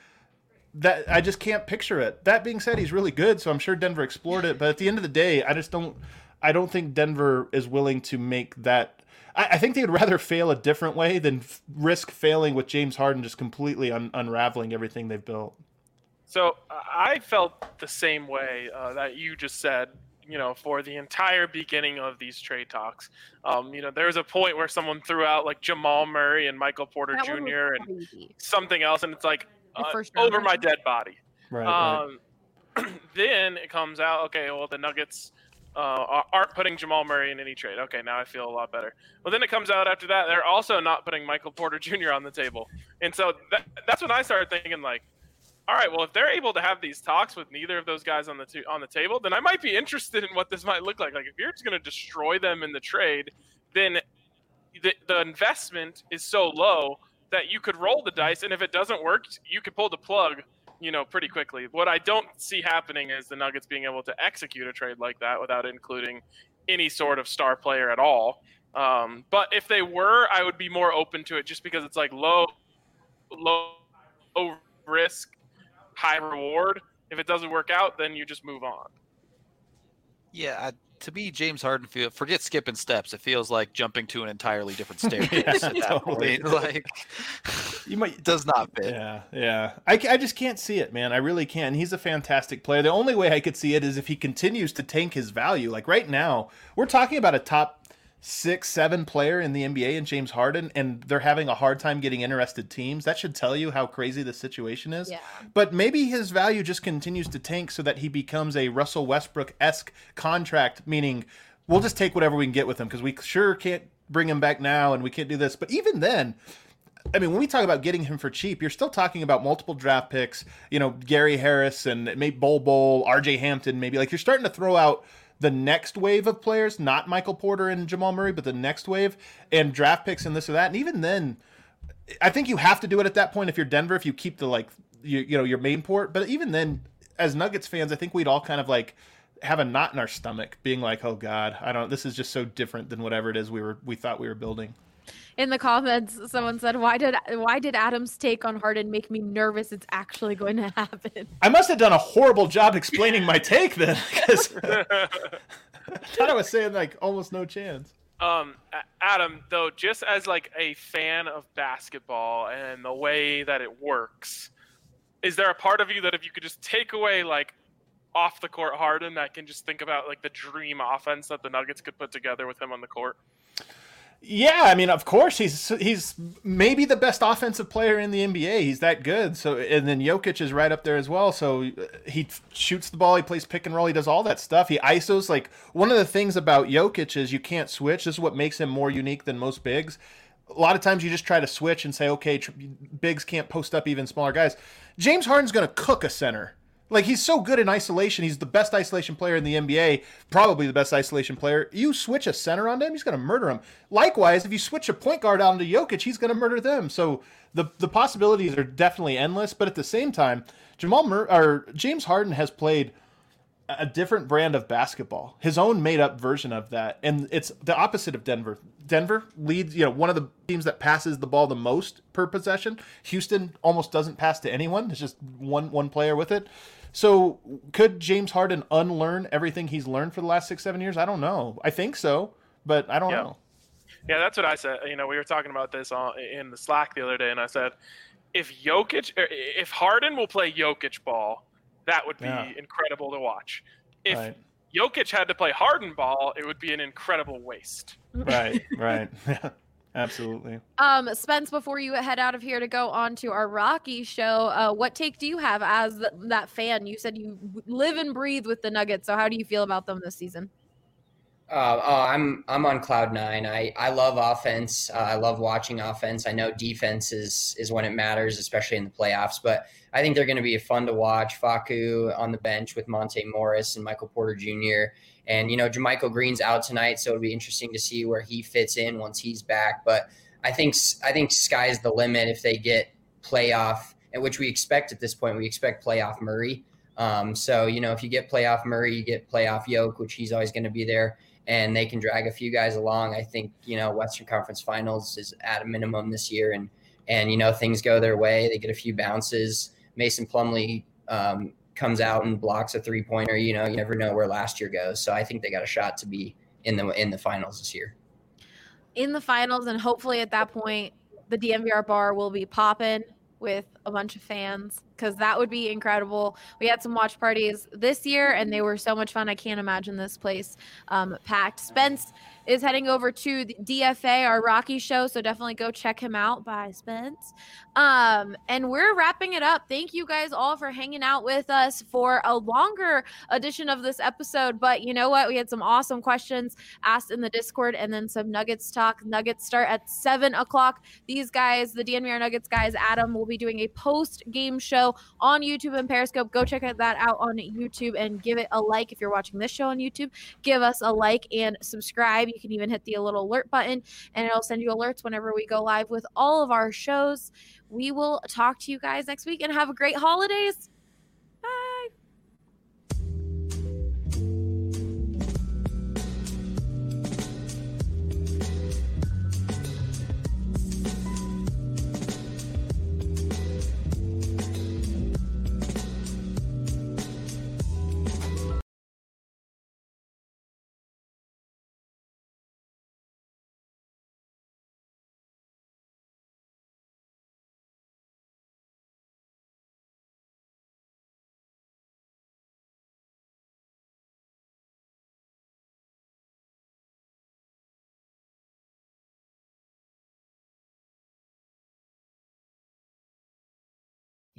that I just can't picture it. That being said, he's really good, so I'm sure Denver explored it. But at the end of the day, I just don't. I don't think Denver is willing to make that. I, I think they would rather fail a different way than f- risk failing with James Harden just completely un- unraveling everything they've built. So I felt the same way uh, that you just said. You know, for the entire beginning of these trade talks, um, you know, there was a point where someone threw out like Jamal Murray and Michael Porter That Jr. and crazy. something else, and it's like The uh, first round over my dead body. Right. right. Um, then it comes out, okay, well, the Nuggets uh, are- aren't putting Jamal Murray in any trade. Okay, now I feel a lot better. Well, then it comes out after that, they're also not putting Michael Porter Jr. on the table. And so that, that's when I started thinking, like, all right, well, if they're able to have these talks with neither of those guys on the t- on the table, then I might be interested in what this might look like. Like, if you're just going to destroy them in the trade, then the, the investment is so low that you could roll the dice, and if it doesn't work, you could pull the plug, you know, pretty quickly. What I don't see happening is the Nuggets being able to execute a trade like that without including any sort of star player at all. Um, but if they were, I would be more open to it, just because it's like low, low, low risk, high reward. If it doesn't work out, then you just move on. Yeah, I, to me, James Harden feel forget skipping steps. It feels like jumping to an entirely different staircase Yeah, at that totally. point. Like, You might does not fit. Yeah, yeah. I, I just can't see it, man. I really can't. He's a fantastic player. The only way I could see it is if he continues to tank his value. Like right now, we're talking about a top six, seven player in the NBA in James Harden, and they're having a hard time getting interested teams. That should tell you how crazy the situation is. Yeah. But maybe his value just continues to tank so that he becomes a Russell Westbrook esque contract, meaning we'll just take whatever we can get with him because we sure can't bring him back now and we can't do this. But even then, I mean, when we talk about getting him for cheap, you're still talking about multiple draft picks. You know, Gary Harris and maybe Bol Bol, R.J. Hampton, maybe like you're starting to throw out the next wave of players, not Michael Porter and Jamal Murray, but the next wave and draft picks and this or that. And even then, I think you have to do it at that point if you're Denver, if you keep the like you, you know your main port. But even then, as Nuggets fans, I think we'd all kind of like have a knot in our stomach, being like, "Oh God, I don't. This is just so different than whatever it is we were we thought we were building." In the comments, someone said, "Why did why did Adam's take on Harden make me nervous? It's actually going to happen." I must have done a horrible job explaining my take then, because I thought I was saying like almost no chance. Um, Adam, though, just as like a fan of basketball and the way that it works, is there a part of you that if you could just take away like off the court Harden, that can just think about like the dream offense that the Nuggets could put together with him on the court? Yeah, I mean, of course, he's he's maybe the best offensive player in the NBA. He's that good. So, and then Jokic is right up there as well. So he shoots the ball, he plays pick and roll, he does all that stuff. He isos. Like one of the things about Jokic is you can't switch. This is what makes him more unique than most bigs. A lot of times you just try to switch and say, okay, bigs can't post up even smaller guys. James Harden's going to cook a center. Like he's so good in isolation. He's the best isolation player in the NBA, probably the best isolation player. You switch a center onto him, he's going to murder him. Likewise, if you switch a point guard onto Jokic, he's going to murder them. So the the possibilities are definitely endless. But at the same time, Jamal Mur- or James Harden has played a different brand of basketball, his own made up version of that. And it's the opposite of Denver. Denver leads, you know, one of the teams that passes the ball the most per possession. Houston almost doesn't pass to anyone. It's just one one player with it. So could James Harden unlearn everything he's learned for the last six, seven years? I don't know. I think so, but I don't Yeah. know. Yeah, that's what I said. You know, we were talking about this on, in the Slack the other day, and I said, if Jokic, er, if Harden will play Jokic ball, that would be Yeah. incredible to watch. If Right. Jokic had to play Harden ball, it would be an incredible waste. Right, right. Absolutely. Um, Spence, before you head out of here to go on to our Rocky show, uh, what take do you have as th- that fan? You said you live and breathe with the Nuggets, so how do you feel about them this season? Uh, oh, I'm I'm on cloud nine. I, I love offense. Uh, I love watching offense. I know defense is is when it matters, especially in the playoffs. But I think they're going to be fun to watch. Facu on the bench with Monte Morris and Michael Porter Jr. And you know, JaMychal Green's out tonight, so it'll be interesting to see where he fits in once he's back. But I think I think sky's the limit if they get playoff, and which we expect at this point. We expect playoff Murray. Um, so you know, if you get playoff Murray, you get playoff Yoke, which he's always going to be there and they can drag a few guys along. I think you know Western Conference Finals is at a minimum this year, and and you know things go their way. They get a few bounces. Mason Plumlee um, comes out and blocks a three pointer. You know, you never know where last year goes. So I think they got a shot to be in the in the finals this year. In the finals, and hopefully at that point, the DNVR bar will be popping with a bunch of fans because that would be incredible. We had some watch parties this year and they were so much fun. I can't imagine this place um, packed. Spence is heading over to the DFA, our Rocky show, so definitely go check him out. Bye, Spence. Um, and we're wrapping it up. Thank you guys all for hanging out with us for a longer edition of this episode. But you know what? We had some awesome questions asked in the Discord and then some Nuggets talk. Nuggets start at seven o'clock. These guys, the DNVR Nuggets guys, Adam will be doing a post game show on YouTube and Periscope. Go check that out on YouTube and give it a like if you're watching this show on YouTube. Give us a like and subscribe. You can even hit the little alert button and it'll send you alerts whenever we go live with all of our shows. We will talk to you guys next week and have a great holidays.